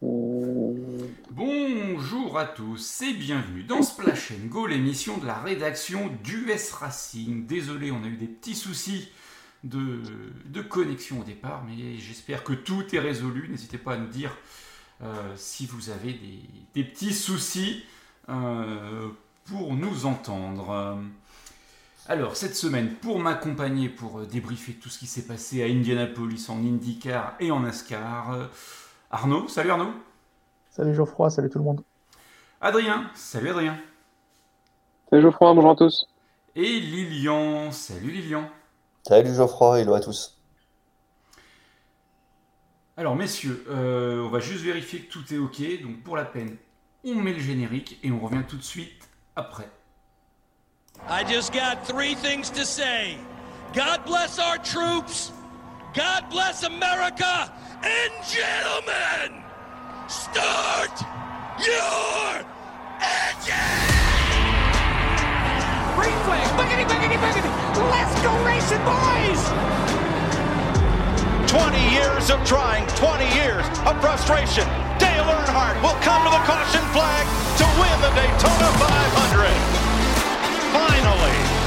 Bonjour à tous et bienvenue dans Splash Go, l'émission de la rédaction d'US Racing. Désolé, on a eu des petits soucis de, connexion au départ, mais j'espère que tout est résolu. N'hésitez pas à nous dire euh, si vous avez des, petits soucis euh, pour nous entendre. Alors, cette semaine, pour m'accompagner, pour euh, débriefer tout ce qui s'est passé à Indianapolis, en IndyCar et en NASCAR, Arnaud. Salut Arnaud. Salut Geoffroy, salut tout le monde. Adrien. Salut Adrien. Salut Geoffroy, bonjour à tous. Et Lilian. Salut Lilian. Salut Geoffroy, hello à tous. Alors messieurs, euh, on va juste vérifier que tout est ok. Donc pour la peine, on met le générique et on revient tout de suite après. I just got three things to say. God bless our troops. God bless America. And gentlemen, start your engine! Green flag. Let's go racing, boys! 20 years of trying, 20 years of frustration. Dale Earnhardt will come to the caution flag to win the Daytona 500. Finally.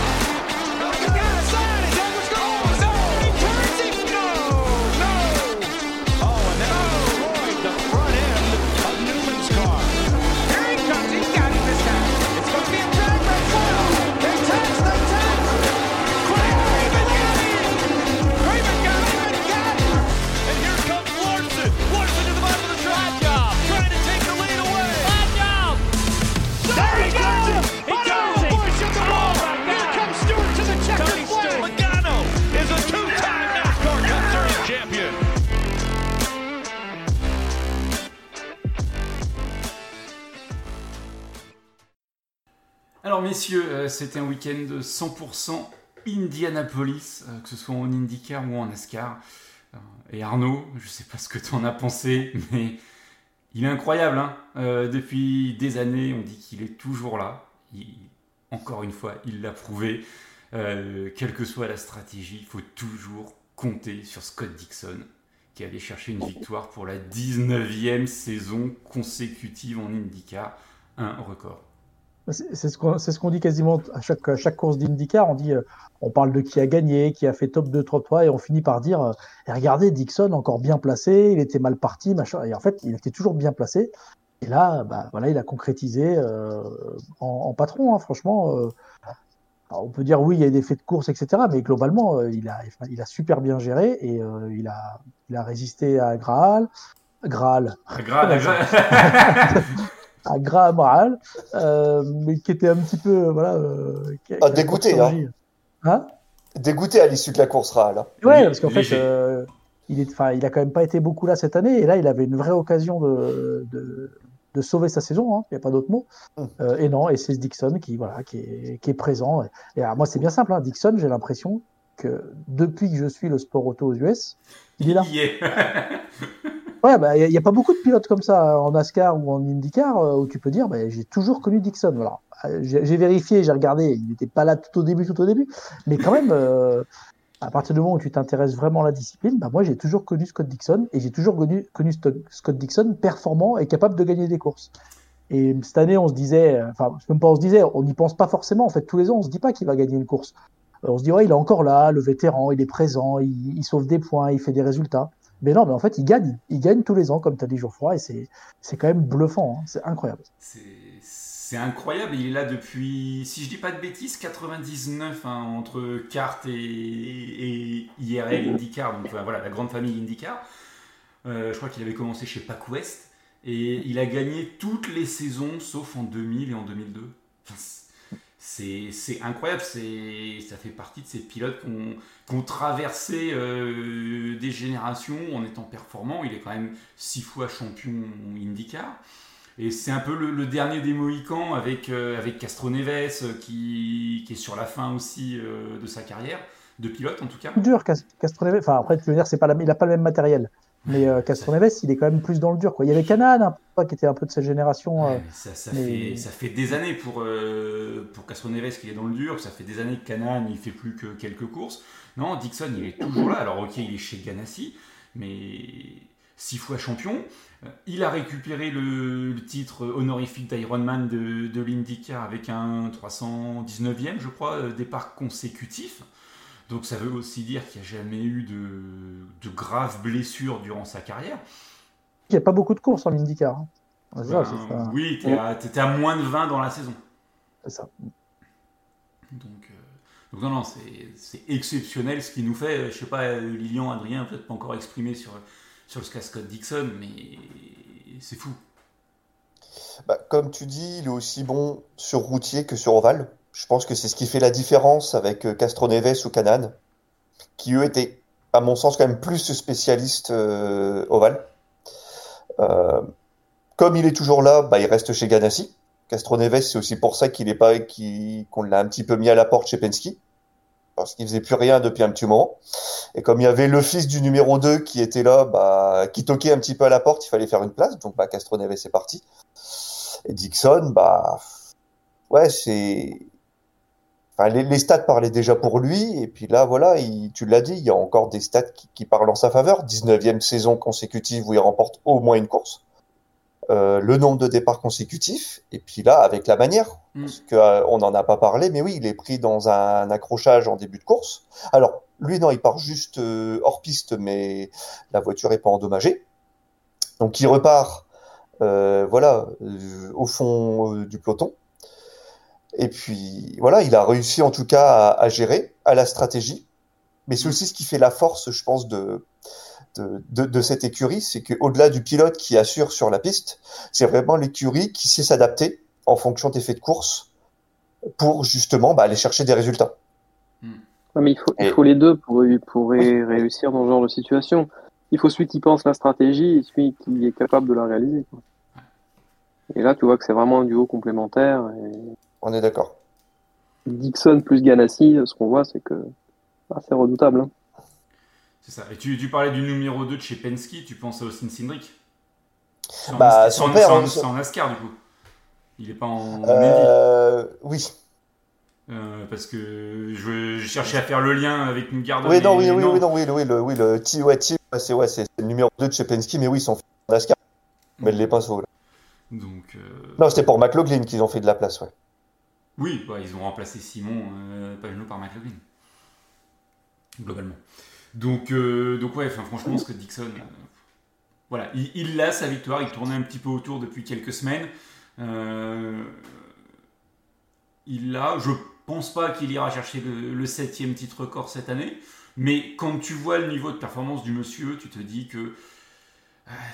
Alors messieurs, euh, c'était un week-end de 100% Indianapolis, euh, que ce soit en IndyCar ou en NASCAR. Euh, et Arnaud, je sais pas ce que tu en as pensé, mais il est incroyable. Hein depuis des années, on dit qu'il est toujours là. Encore une fois, il l'a prouvé. Quelle que soit la stratégie, il faut toujours compter sur Scott Dixon, qui allait chercher une victoire pour la 19e saison consécutive en IndyCar. Un record. C'est ce qu'on ce dit quasiment à chaque, à chaque course d'IndyCar. On dit, euh, on parle de qui a gagné, qui a fait top 2, top 3, et on finit par dire, euh, regardez, Dixon encore bien placé, il était mal parti, machin. Et en fait, il était toujours bien placé. Et là, bah, voilà, il a concrétisé euh, en, en patron, hein, franchement. euh, on peut dire oui, il y a des faits de course, etc. Mais globalement, euh, il, a, enfin, il a super bien géré et il, a, il a résisté à Graal. Graal. Grave. à Graham Rahal, euh, mais qui était un petit peu euh, voilà euh, Ah, dégoûté, surgi. Hein Dégoûté à l'issue de la course Rahal. hein. Ouais, parce qu'en fait, euh, il est, enfin, il a quand même pas été beaucoup là cette année, et là, il avait une vraie occasion de, de, de sauver sa saison. hein, Il n'y a pas d'autre mot. Mm. Euh, et non, et c'est Dixon qui voilà, qui est, qui est présent. Et, et alors, moi, c'est bien simple. Hein, Dixon, j'ai l'impression que depuis que je suis le sport auto aux US, il est là. Il Ouais, bah, il n'y a, pas beaucoup de pilotes comme ça en NASCAR ou en IndyCar euh, où tu peux dire, bah, j'ai toujours connu Dixon. Voilà. Euh, J'ai vérifié, j'ai regardé, il n'était pas là tout au début, tout au début, mais quand même, euh, à partir du moment où tu t'intéresses vraiment à la discipline, bah, moi j'ai toujours connu Scott Dixon et j'ai toujours connu, connu Scott Dixon performant et capable de gagner des courses. Et cette année, on se disait, euh, enfin, même pas on se disait, on n'y pense pas forcément. En fait, tous les ans, on se dit pas qu'il va gagner une course. Euh, on se dit, ouais, il est encore là, le vétéran, il est présent, il, il sauve des points, il fait des résultats. Mais non, mais en fait, il gagne. Il gagne tous les ans, comme tu as dit Geoffroy, et c'est, c'est quand même bluffant. hein. C'est incroyable. C'est- C'est incroyable, il est là depuis, si je dis pas de bêtises, 99 hein, entre kart et, et IRL IndyCar, donc enfin, voilà la grande famille IndyCar. Euh, je crois qu'il avait commencé chez Pac West et il a gagné toutes les saisons sauf en 2000 et en 2002. Enfin, c'est incroyable, ça fait partie de ces pilotes qui ont, euh, des générations en étant performants. Il est quand même six fois champion IndyCar. Et c'est un peu le, dernier des Mohicans avec, euh, avec Castro Neves euh, qui, est sur la fin aussi de sa carrière, de pilote en tout cas. Dur, Cas- Castroneves. Enfin, après, tu veux dire, il n'a pas le même matériel. Mais euh, Castroneves, il est quand même plus dans le dur. Quoi. Il y avait Canaan, peu, qui était un peu de cette génération. euh, Ouais, ça, ça mais- fait, ça fait des années pour, euh, pour Castro Neves qui est dans le dur, ça fait des années que Canaan il fait plus que quelques courses. Non, Dixon il est toujours là. Alors ok, il est chez Ganassi, mais six fois champion. Euh, Il a récupéré le, le titre honorifique d'Ironman de, de l'IndyCar avec un 319e, je crois, euh, départ consécutif. Donc ça veut aussi dire qu'il n'y a jamais eu de, de graves blessures durant sa carrière. Il n'y a pas beaucoup de courses en IndyCar. hein. Ça, Ben, ça. oui, tu étais à moins de 20 dans la saison. C'est ça. Donc, euh, donc non, non, c'est exceptionnel ce qu'il nous fait. Je sais pas, Lilian, Adrien, peut-être pas encore exprimé sur, sur le Scott Dixon, mais c'est fou. Bah, comme tu dis, il est aussi bon sur routier que sur ovale. Je pense que c'est ce qui fait la différence avec euh, Castroneves ou Canan, qui eux étaient, à mon sens, quand même plus spécialistes euh, ovale. Euh, comme il est toujours là, bah, il reste chez Ganassi. Castroneves, c'est aussi pour ça qu'il est pas, qu'on l'a un petit peu mis à la porte chez Penske. Parce qu'il faisait plus rien depuis un petit moment. Et comme il y avait le fils du numéro 2 qui était là, bah, qui toquait un petit peu à la porte, il fallait faire une place. Donc, bah, Castroneves est parti. Et Dixon, bah, ouais, c'est, enfin, les, les stats parlaient déjà pour lui. Et puis là, voilà, il- tu l'as dit, il y a encore des stats qui, qui parlent en sa faveur. 19e saison consécutive où il remporte au moins une course. Euh, le nombre de départs consécutifs. Et puis là, avec la manière. Mm. Parce que, euh, n'en a pas parlé, mais oui, il est pris dans un accrochage en début de course. Alors, lui, non, il part juste euh, hors piste, mais la voiture est pas endommagée. Donc, il repart, voilà, au fond du peloton. Et puis, voilà, il a réussi en tout cas à, à gérer, à la stratégie. Mais c'est aussi ce qui fait la force, je pense, de, de, de, de cette écurie, c'est qu'au-delà du pilote qui assure sur la piste, c'est vraiment l'écurie qui sait s'adapter en fonction des faits de course pour justement bah, aller chercher des résultats. Ouais, mais il faut, il Et- faut les deux pour, pour ré- réussir dans ce genre de situation. Il faut celui qui pense la stratégie et celui qui est capable de la réaliser. quoi. Et là, tu vois que c'est vraiment un duo complémentaire. Et On est d'accord. Dixon plus Ganassi, ce qu'on voit, c'est que ah, c'est redoutable. hein. C'est ça. Et tu, tu parlais du numéro 2 de chez Penske, tu penses à Austin Cindric Bah, son c'est en- père, c'est en- hein, NASCAR du coup. Il est pas en. Euh, oui. Euh, parce que je, je cherchais à faire le lien avec New Garden. Oui, non, oui, oui, oui, non, oui, le- oui, le, oui, le ouais, T, ouais, c'est, ouais, c'est le numéro 2 de chez Penske, mais oui, ils sont en NASCAR. Mais les pinceaux, là. Donc, euh, Non, c'était pour McLaughlin qu'ils ont fait de la place, ouais. Oui, bah, ils ont remplacé Simon euh, Pagenaud par McLaughlin. Globalement. Donc, euh, donc ouais, franchement, ce que Dixon. euh, voilà, il, l'a sa victoire, il tournait un petit peu autour depuis quelques semaines. Euh, il l'a, je pense pas qu'il ira chercher le, septième titre record cette année, mais quand tu vois le niveau de performance du monsieur, tu te dis que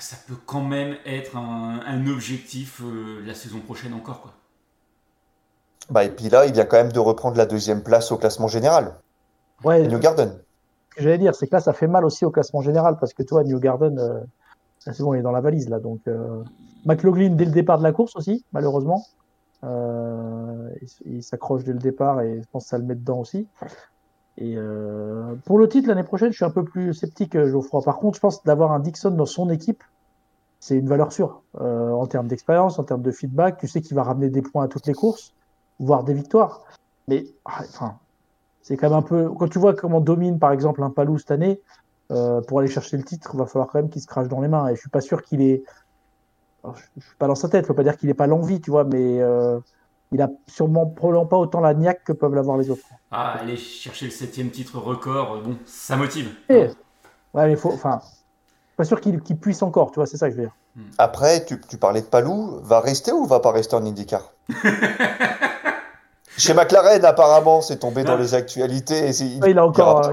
ça peut quand même être un, un objectif la saison prochaine encore. Quoi. Bah, et puis là, il vient quand même de reprendre la deuxième place au classement général. Ouais, New Garden. ce que j'allais dire, c'est que là, ça fait mal aussi au classement général parce que toi, New Garden, euh, c'est bon, il est dans la valise là. Donc, euh, McLaughlin dès le départ de la course aussi, malheureusement. Euh, il, il s'accroche dès le départ et je pense que ça le met dedans aussi. Et euh, pour le titre l'année prochaine, je suis un peu plus sceptique, Geoffroy. Par contre, je pense d'avoir un Dixon dans son équipe, c'est une valeur sûre en termes d'expérience, en termes de feedback. Tu sais qu'il va ramener des points à toutes les courses, voire des victoires. Mais ah, enfin, c'est quand même un peu. Quand tu vois comment domine par exemple un Palou cette année, euh, pour aller chercher le titre, il va falloir quand même qu'il se crache dans les mains. Et je suis pas sûr qu'il est. Alors, je, je suis pas dans sa tête. Faut pas dire qu'il ait pas l'envie, tu vois, mais euh, il a sûrement probablement pas autant la niaque que peuvent l'avoir les autres. Ah, aller chercher le septième titre record, euh, bon, ça motive. Et- Ouais, mais faut. Enfin, pas sûr qu'il qu'il puisse encore, tu vois. C'est ça que je veux dire. Après, tu, tu parlais de Palou, va rester ou va pas rester en IndyCar? Chez McLaren, apparemment, c'est tombé dans les actualités. et il a encore,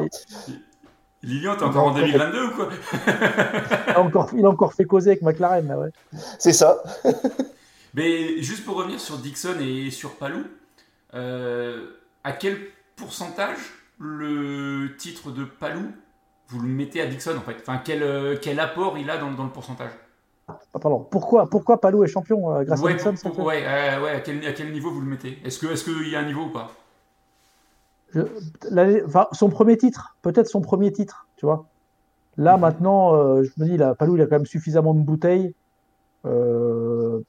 Lilian, t'es encore en 2022 ou quoi? Il a encore, il a encore fait causer avec McLaren, là, ouais. C'est ça. Mais juste pour revenir sur Dixon et sur Palou, euh, à quel pourcentage le titre de Palou vous le mettez à Dixon en fait? Enfin, quel, euh, quel apport il a dans, dans le pourcentage? Pardon. Pourquoi, pourquoi Palou est champion euh, grâce ouais, à Dixon pour- pour- ouais, euh, ouais, à quel, à quel niveau vous le mettez? Est-ce qu'il est y a un niveau ou pas? Je- l'année- enfin, son premier titre, peut-être son premier titre, tu vois. Là, Mhm. maintenant, euh, je me dis, là, Palou, il a quand même suffisamment de bouteilles. Euh,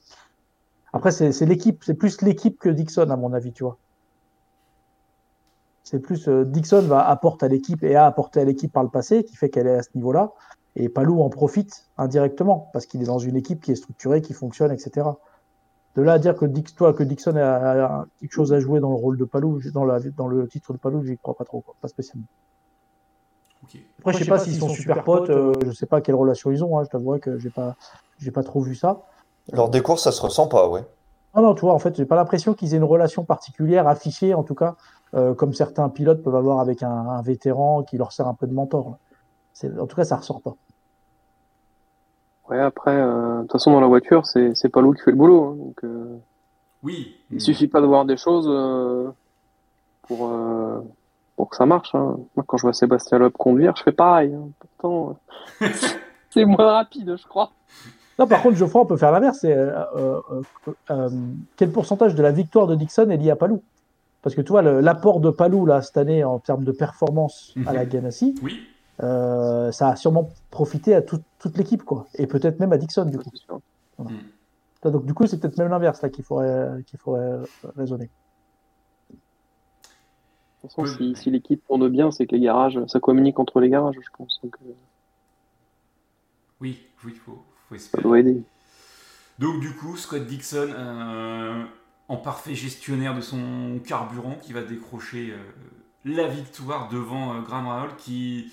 Après, c'est l'équipe, c'est plus l'équipe que Dixon, à mon avis, tu vois. C'est plus euh, Dixon va apporter à l'équipe et a apporté à l'équipe par le passé, qui fait qu'elle est à ce niveau-là. Et Palou en profite indirectement parce qu'il est dans une équipe qui est structurée, qui fonctionne, etc. De là à dire que, Dix, toi, que Dixon a, a quelque chose à jouer dans le rôle de Palou, dans, la, dans le titre de Palou, j'y crois pas trop, quoi. pas spécialement. Ok. Après, je sais pas s'ils sont super potes, euh, je sais pas quelle relation ils ont, hein, je t'avouerai que j'ai pas, j'ai pas trop vu ça. Lors des courses, ça se ressent pas, ouais. Non, non, tu vois, en fait, j'ai pas l'impression qu'ils aient une relation particulière affichée, en tout cas, euh, comme certains pilotes peuvent avoir avec un, un vétéran qui leur sert un peu de mentor. là. En tout cas, ça ressort pas. Ouais, après, euh, de toute façon, dans la voiture, c'est c'est pas l'eau qui fait le boulot. hein, donc, euh, Oui. il suffit pas de voir des choses euh, pour, euh, pour que ça marche. hein. Moi, quand je vois Sébastien Loeb conduire, je fais pareil. hein. Pourtant, euh, c'est moins rapide, je crois. Non, par contre, Geoffroy, on peut faire l'inverse. C'est euh, euh, euh, euh, quel pourcentage de la victoire de Dixon est lié à Palou? Parce que tu vois, le- l'apport de Palou là, cette année en termes de performance à la Ganassi, Oui. Euh, ça a sûrement profité à tout- toute l'équipe, quoi. Et peut-être même à Dixon, du coup. Sûr. Donc, du coup, c'est peut-être même l'inverse là qu'il faudrait, qu'il faudrait euh, raisonner. De toute façon, si, si l'équipe tourne bien, c'est que les garages, ça communique entre les garages, je pense. Donc, euh, Oui, oui, faut, faut ça espérer. doit aider. Donc du coup, Scott Dixon, euh, en parfait gestionnaire de son carburant, qui va décrocher euh, la victoire devant euh, Graham Rahal, qui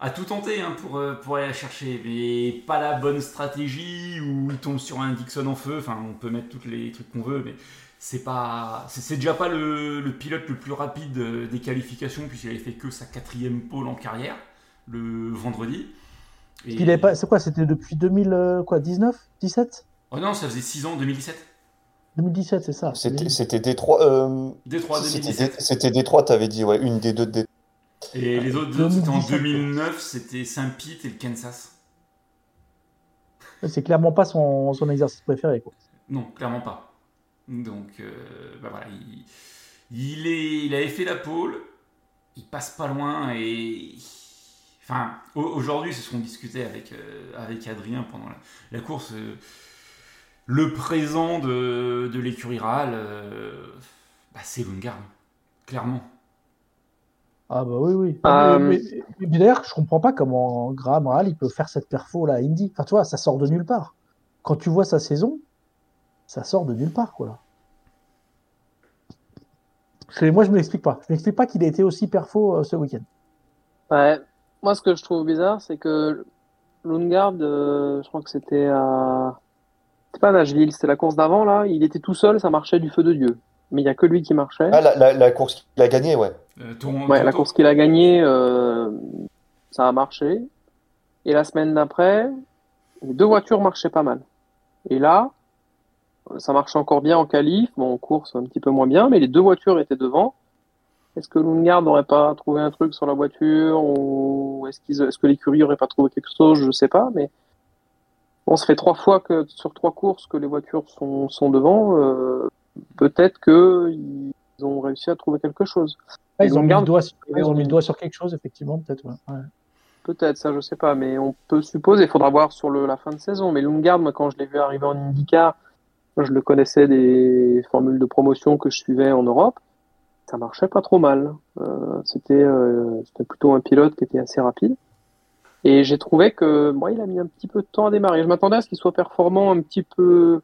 a tout tenté hein, pour, euh, pour aller la chercher, mais pas la bonne stratégie, où il tombe sur un Dixon en feu, enfin on peut mettre tous les trucs qu'on veut, mais c'est pas c'est déjà pas le, le pilote le plus rapide euh, des qualifications, puisqu'il avait fait que sa quatrième pole en carrière, le vendredi. Et- Il avait pas, c'est quoi C'était depuis 2019 17 Oh non, ça faisait 6 ans, 2017. 2017, c'est ça. C'était c'était Détroit. Euh, Détroit c'était 2017. Dé- c'était Détroit, t'avais dit, ouais, une des deux de Détroit. Et les autres deux, c'était en 2017, 2009, c'était Saint-Pete et le Kansas. C'est clairement pas son, son exercice préféré. Quoi. Non, clairement pas. Donc, euh, bah voilà, il, il, est, il avait fait la pole, il passe pas loin et. Enfin, au- aujourd'hui, c'est ce qu'on discutait avec, euh, avec Adrien pendant la, la course. euh, le présent de, de l'écurie euh, bah, c'est Lundgaard, clairement. Ah bah oui, oui. Euh, Mais, mais- mais d'ailleurs, je comprends pas comment Graham Rahal il peut faire cette perfo là à Indy. Enfin, tu vois, ça sort de nulle part. Quand tu vois sa saison, ça sort de nulle part, quoi. Là. Moi, je me l'explique pas. Je m'explique pas qu'il ait été aussi perfo euh, ce week-end. Ouais. Moi, ce que je trouve bizarre, c'est que Lundgaard, euh, je crois que c'était à... C'était pas à Nashville, c'était la course d'avant, là. Il était tout seul, ça marchait du feu de Dieu. Mais il y a que lui qui marchait. Ah, la, la, la course qu'il a gagnée, ouais. Euh, la course qu'il a gagnée, euh, ça a marché. Et la semaine d'après, les deux voitures marchaient pas mal. Et là, ça marchait encore bien en qualif, bon, en course un petit peu moins bien, mais les deux voitures étaient devant. Est-ce que Lundgaard n'aurait pas trouvé un truc sur la voiture ou est-ce qu'ils, est-ce que l'écurie n'aurait pas trouvé quelque chose, je sais pas, mais bon, ça fait trois fois que sur trois courses que les voitures sont, sont devant. euh, peut-être que ils ont réussi à trouver quelque chose. Ah, ils, ont mis le doigt sur, ils ont mis le doigt sur quelque chose, effectivement, peut-être. ouais. Ouais. Peut-être, ça je sais pas, mais on peut supposer, il faudra voir sur le, la fin de saison. Mais Lundgaard, moi quand je l'ai vu arriver en IndyCar, je le connaissais des formules de promotion que je suivais en Europe, ça marchait pas trop mal. Euh, c'était euh, c'était plutôt un pilote qui était assez rapide. Et j'ai trouvé que moi il a mis un petit peu de temps à démarrer. Je m'attendais à ce qu'il soit performant un petit peu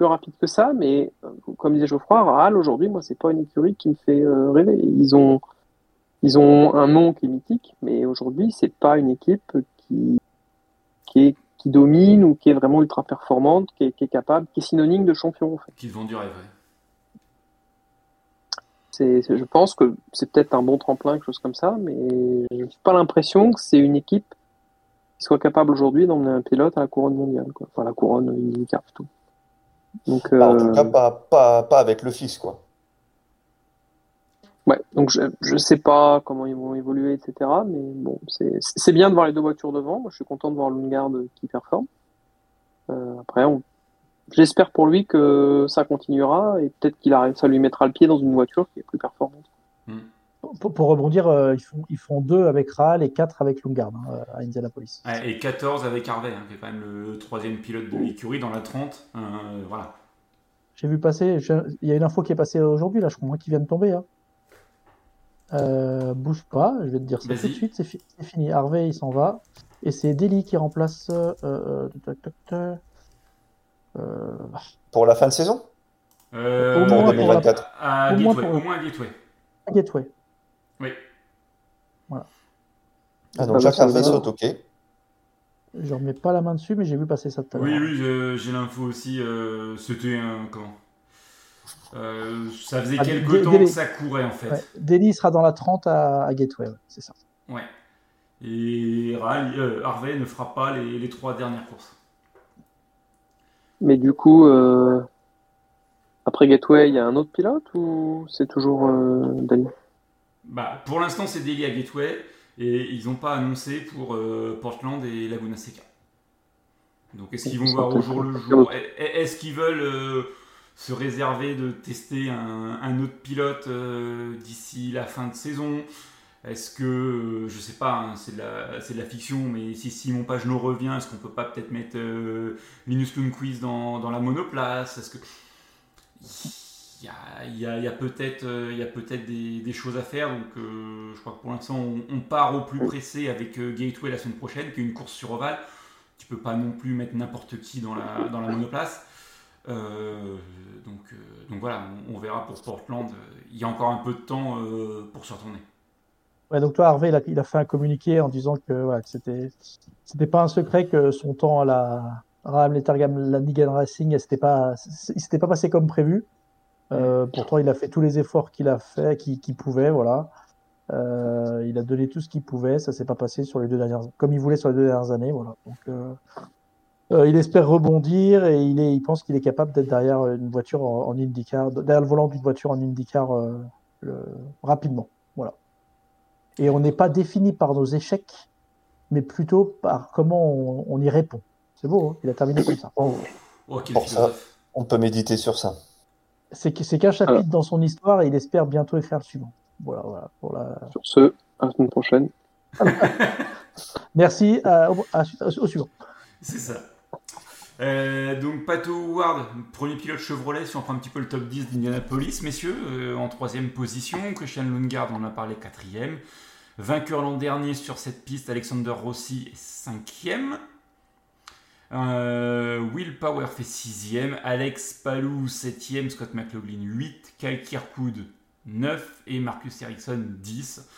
plus rapide que ça, mais euh, comme disait Geoffroy, Rahal aujourd'hui, moi c'est pas une écurie qui me fait euh, rêver. Ils ont ils ont un nom qui est mythique, mais aujourd'hui, c'est pas une équipe qui, qui, est, qui domine ou qui est vraiment ultra performante, qui est, qui est capable, qui est synonyme de champion. En fait. Qui vend du rêve, c'est- je pense que c'est peut-être un bon tremplin, quelque chose comme ça, mais je n'ai pas l'impression que c'est une équipe qui soit capable aujourd'hui d'emmener un pilote à la couronne mondiale, quoi. Enfin, la couronne IndyCar plutôt. Donc, Bah, en euh, tout cas, pas, pas, pas avec le fils, quoi. Ouais, donc je je sais pas comment ils vont évoluer, etc. Mais bon, c'est c'est bien de voir les deux voitures devant. Moi, je suis content de voir Lundgaard qui performe. Euh, après, on... j'espère pour lui que ça continuera et peut-être qu'il arrive, ça lui mettra le pied dans une voiture qui est plus performante. Pour, pour rebondir, euh, ils, font, ils font deux avec Rahal et quatre avec Lundgaard hein, euh, à Indianapolis. Ouais, et 14 avec Harvey, hein, qui est quand même le troisième pilote de l'écurie dans la 30. Euh, voilà. J'ai vu passer, je- il y a une info qui est passée aujourd'hui, là, je crois qui vient de tomber. Hein. Euh, bouge pas, je vais te dire ça tout de suite, c'est fi- c'est fini. Harvey, il s'en va. Et c'est Deli qui remplace. euh, euh. Euh, Pour la fin de saison? Euh, Au Pour moins pour 2024. à Au moins Gateway, pour- au moins à Gateway. Gateway. Oui. Ah, donc Harvey ça. saute, ok. Je remets pas la main dessus, mais j'ai vu passer ça tout à l'heure. Oui, oui, j'ai l'info aussi. euh, C'était un. Comment Euh, Ça faisait Ah, quelques temps que ça courait en fait. Ouais. Sera dans la 30 à, à Gateway, ouais, c'est ça. Ouais. Et Ral- euh, Harvey ne fera pas les, les trois dernières courses. Mais du coup, euh, après Gateway, il y a un autre pilote ou c'est toujours euh, Dali Bah, pour l'instant, c'est Daily à Gateway et ils n'ont pas annoncé pour euh, Portland et Laguna Seca. Donc, est-ce qu'ils vont voir au jour le jour? Est-ce qu'ils veulent euh, se réserver de tester un, un autre pilote euh, d'ici la fin de saison? Est-ce que, je sais pas, hein, c'est de, la- c'est de la fiction, mais si Simon Pagenaud revient, est-ce qu'on peut pas peut-être mettre Linus Lundqvist dans, dans la monoplace? Est-ce que il y a, peut-être euh, des, choses à faire. Donc, euh, je crois que pour l'instant, on, part au plus pressé avec euh, Gateway la semaine prochaine, qui est une course sur ovale. Tu peux pas non plus mettre n'importe qui dans la, dans la monoplace. Donc, voilà, on, verra pour Portland. Il y a encore un peu de temps pour se retourner. Ouais, donc toi, Harvey, il a, fait un communiqué en disant que, voilà, que c'était, pas un secret que son temps à la Ram Lettergam Lanigan Racing, c'était pas, il s'était pas passé comme prévu. Euh, pourtant, il a fait tous les efforts qu'il a fait, qu'il pouvait, voilà. Euh, il a donné tout ce qu'il pouvait, ça s'est pas passé sur les deux dernières, comme il voulait sur les deux dernières années, voilà. Donc, euh, euh, il espère rebondir et il est, il pense qu'il est capable d'être derrière une voiture en, en IndyCar, derrière le volant d'une voiture en IndyCar euh, le- rapidement, voilà. Et on n'est pas défini par nos échecs, mais plutôt par comment on, on y répond. C'est beau, hein il a terminé comme ça. Oh, quel Pour ça. On peut méditer sur ça. C'est qu'un chapitre Alors. dans son histoire et il espère bientôt écrire le suivant. Voilà, voilà. Pour la... Sur ce, à la semaine prochaine. Merci à- au, à- au suivant. C'est ça. Euh, donc Pato Howard, premier pilote Chevrolet, si on prend un petit peu le top 10 d'Indianapolis, messieurs, euh, en troisième position. Christian Lundgaard, on en a parlé, quatrième. Vainqueur l'an dernier sur cette piste, Alexander Rossi est cinquième. Euh, Will Power fait sixième. Alex Palou, septième. Scott McLaughlin, 8. Kyle Kirkwood, 9. Et Marcus Ericsson, 10.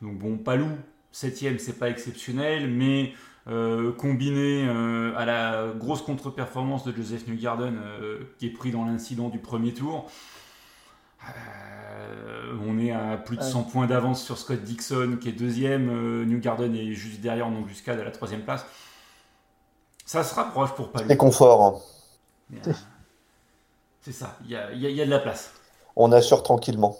Donc bon, Palou, septième, c'est pas exceptionnel, mais euh, combiné euh, à la grosse contre-performance de Joseph Newgarden qui est pris dans l'incident du premier tour. euh, on est à plus de 100 points d'avance sur Scott Dixon qui est deuxième. euh, Newgarden est juste derrière en embuscade à la troisième place. Ça se rapproche pour Palou. C'est confort. hein. Euh, C'est ça, il y a, il y a- y a de la place. On assure tranquillement.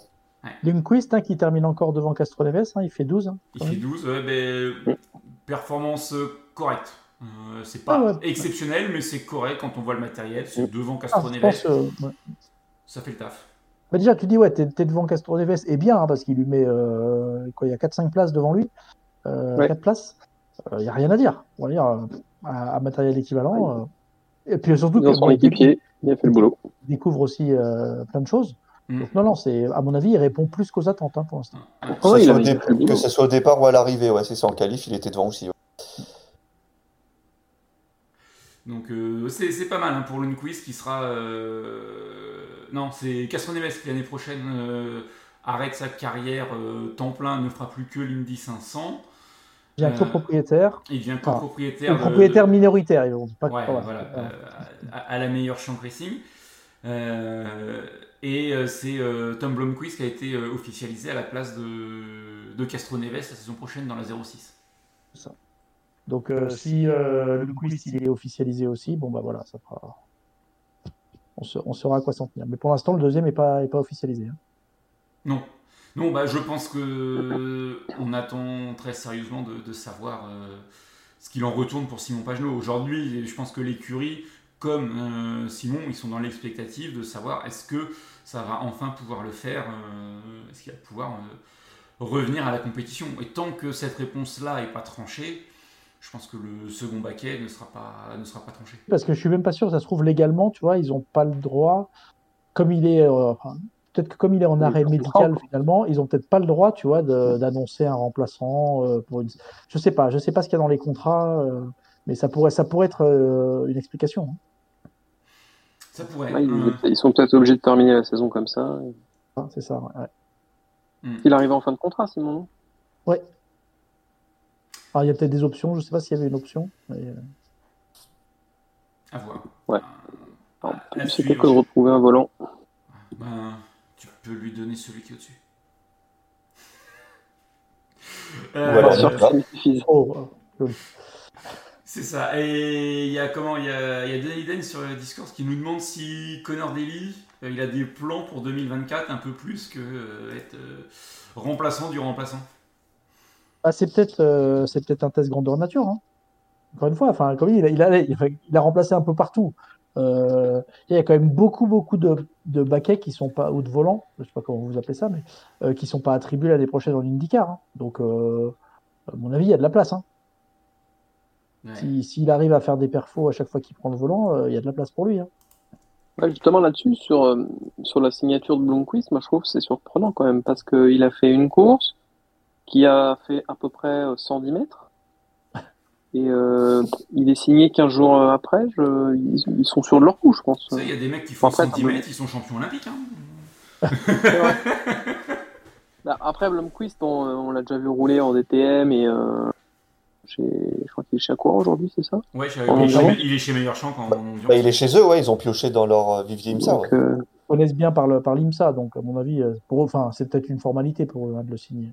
Lundqvist, hein, qui termine encore devant Castro Neves, hein, il fait 12. hein, Il fait même. 12, ouais, ben, performance euh, correcte. Euh, c'est pas Ah ouais. exceptionnel, mais c'est correct quand on voit le matériel. C'est devant Ah, Castro je Neves, pense, euh, ouais. ça fait le taf. Bah, déjà, tu dis, ouais, t'es t'es devant Castro Neves, et bien, hein, parce qu'il lui met, euh, quoi, il y a 4-5 places devant lui, euh, Ouais. 4 places, il n'y a rien à dire. On va dire, euh, à, à matériel équivalent. euh, et puis surtout que bon, il découvre, équipier, il a fait le boulot. il découvre aussi euh, plein de choses. Mm. Donc, non, non, c'est, à mon avis, il répond plus qu'aux attentes hein, pour l'instant. Ouais, Que ce soit au le que ce soit départ ou à l'arrivée, ouais, c'est ça. En qualif, il était devant aussi. ouais. Donc euh, c'est c'est pas mal hein, pour Lundqvist qui sera... euh, Non, c'est Castro Neves qui l'année prochaine euh, arrête sa carrière euh, temps plein, ne fera plus que l'Indy 500. Il un Euh, copropriétaire, Il devient copropriétaire un de- propriétaire minoritaire, ils ont dit pas Ouais, voilà. voilà, euh, à, à la meilleure champ racing. Euh, et euh, c'est euh, Tom Blomqvist qui a été euh, officialisé à la place de, de Castro Neves la saison prochaine dans la 06. Donc, euh, si euh, le quiz il est officialisé aussi, bon bah voilà, ça fera. On, sa- on saura à quoi s'en tenir. Mais pour l'instant, le deuxième n'est pas, est pas officialisé. hein. Non. Non, bah, je pense que on attend très sérieusement de, savoir euh, ce qu'il en retourne pour Simon Pagenaud. Aujourd'hui, je pense que l'écurie, comme euh, Simon, ils sont dans l'expectative de savoir est-ce que ça va enfin pouvoir le faire, euh, est-ce qu'il va pouvoir euh, revenir à la compétition. Et tant que cette réponse-là n'est pas tranchée, je pense que le second baquet ne sera pas, ne sera pas tranché. Parce que je suis même pas sûr, ça se trouve légalement, tu vois, ils n'ont pas le droit, comme il est, euh, peut-être que comme il est en arrêt médical finalement, ils ont peut-être pas le droit, tu vois, d'annoncer un remplaçant euh, pour une. Je sais pas, je sais pas ce qu'il y a dans les contrats, euh, mais ça pourrait, ça pourrait être euh, une explication. hein. Ça pourrait. Ouais, ils, ils sont peut-être obligés de terminer la saison comme ça. Hein, c'est ça. ouais. Il arrive en fin de contrat, Simon. non? Ouais. Alors, il y a peut-être des options. Je sais pas s'il y avait une option. mais, à voir. Ouais. Suivre. que de retrouver un volant. Ben, peux lui donner celui qui est au-dessus. Euh, euh. Oh, euh, C'est ça. Et il y a comment Il y a, y sur le Discord qui nous demande si Connor Daly, euh, il a des plans pour 2024 un peu plus que euh, être euh, remplaçant du remplaçant. ah, c'est peut-être, euh, c'est peut-être un test grandeur nature. hein. Encore une fois, enfin, comme il, il, a, il, a, il a remplacé un peu partout. Euh, il y a quand même beaucoup, beaucoup de, de baquets qui sont pas ou de volants, je sais pas comment vous appelez ça, mais euh, qui sont pas attribués l'année prochaine en IndyCar. hein. Donc, euh, à mon avis, il y a de la place. Hein. Ouais. Si- S'il arrive à faire des perfos à chaque fois qu'il prend le volant, euh, il y a de la place pour lui. hein. Ouais, justement là-dessus, sur, euh, sur la signature de Blomqvist, moi je trouve que c'est surprenant quand même parce qu'il a fait une course qui a fait à peu près euh, 110 mètres et euh, il est signé 15 jours euh, après. Je, ils, ils sont sur de leur coup, je pense. Il y a des mecs qui font Après, 110 t'as- mètres, ils sont champions olympiques. Hein. Bah, après Blomqvist, on, on l'a déjà vu rouler en DTM et euh, chez, je crois qu'il est chez Aqua aujourd'hui, c'est ça? Ouais, je- Oh, il, est chez, il est chez Meilleur Champ. Bah, il est chez eux, ouais, ils ont pioché dans leur vivier IMSA. Donc, ouais. euh, Ils connaissent bien par le par l'IMSA, donc à mon avis, pour eux, enfin, c'est peut-être une formalité pour eux hein, de le signer.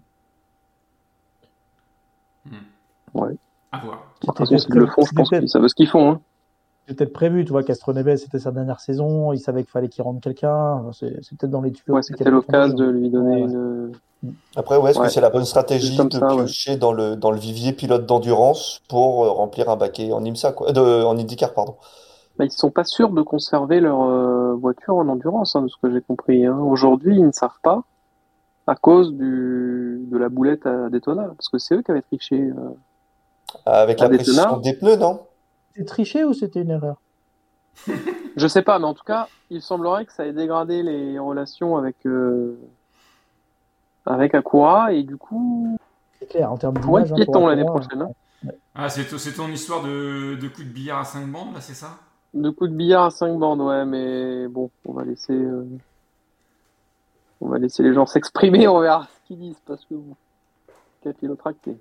À voir. s'ils le font, je pense qu'ils savent ce qu'ils font. Hein. c'est peut-être prévu, tu vois, Castroneves, c'était sa dernière saison, il savait qu'il fallait qu'il rentre quelqu'un, c'est c'est peut-être dans les tuyaux. Ouais, c'était l'occasion de lui donner Ouais, une. Après, ouais, est-ce Ouais. que c'est la bonne stratégie de ça, ouais. piocher dans le, dans le vivier pilote d'endurance pour euh, remplir un baquet en IMSA, quoi, euh, de, en IndyCar, pardon? Bah, ils sont pas sûrs de conserver leur euh, voiture en endurance, hein, de ce que j'ai compris. Hein. Aujourd'hui, ils ne savent pas à cause du, de la boulette à Daytona, parce que c'est eux qui avaient triché. euh. Avec Ah, la précision tenards des pneus, non? C'était triché ou c'était une erreur Je sais pas, mais en tout cas, il semblerait que ça ait dégradé les relations avec euh, avec Acura et du coup, C'est clair, en termes hein, pour piéton l'année prochaine. Hein. Ah, c'est ton, c'est ton histoire de, de coup de billard à 5 bandes, là, c'est ça? De coups de billard à 5 bandes, ouais, mais bon, on va laisser euh, on va laisser les gens s'exprimer, on verra ce qu'ils disent, parce que bon, capillotracté.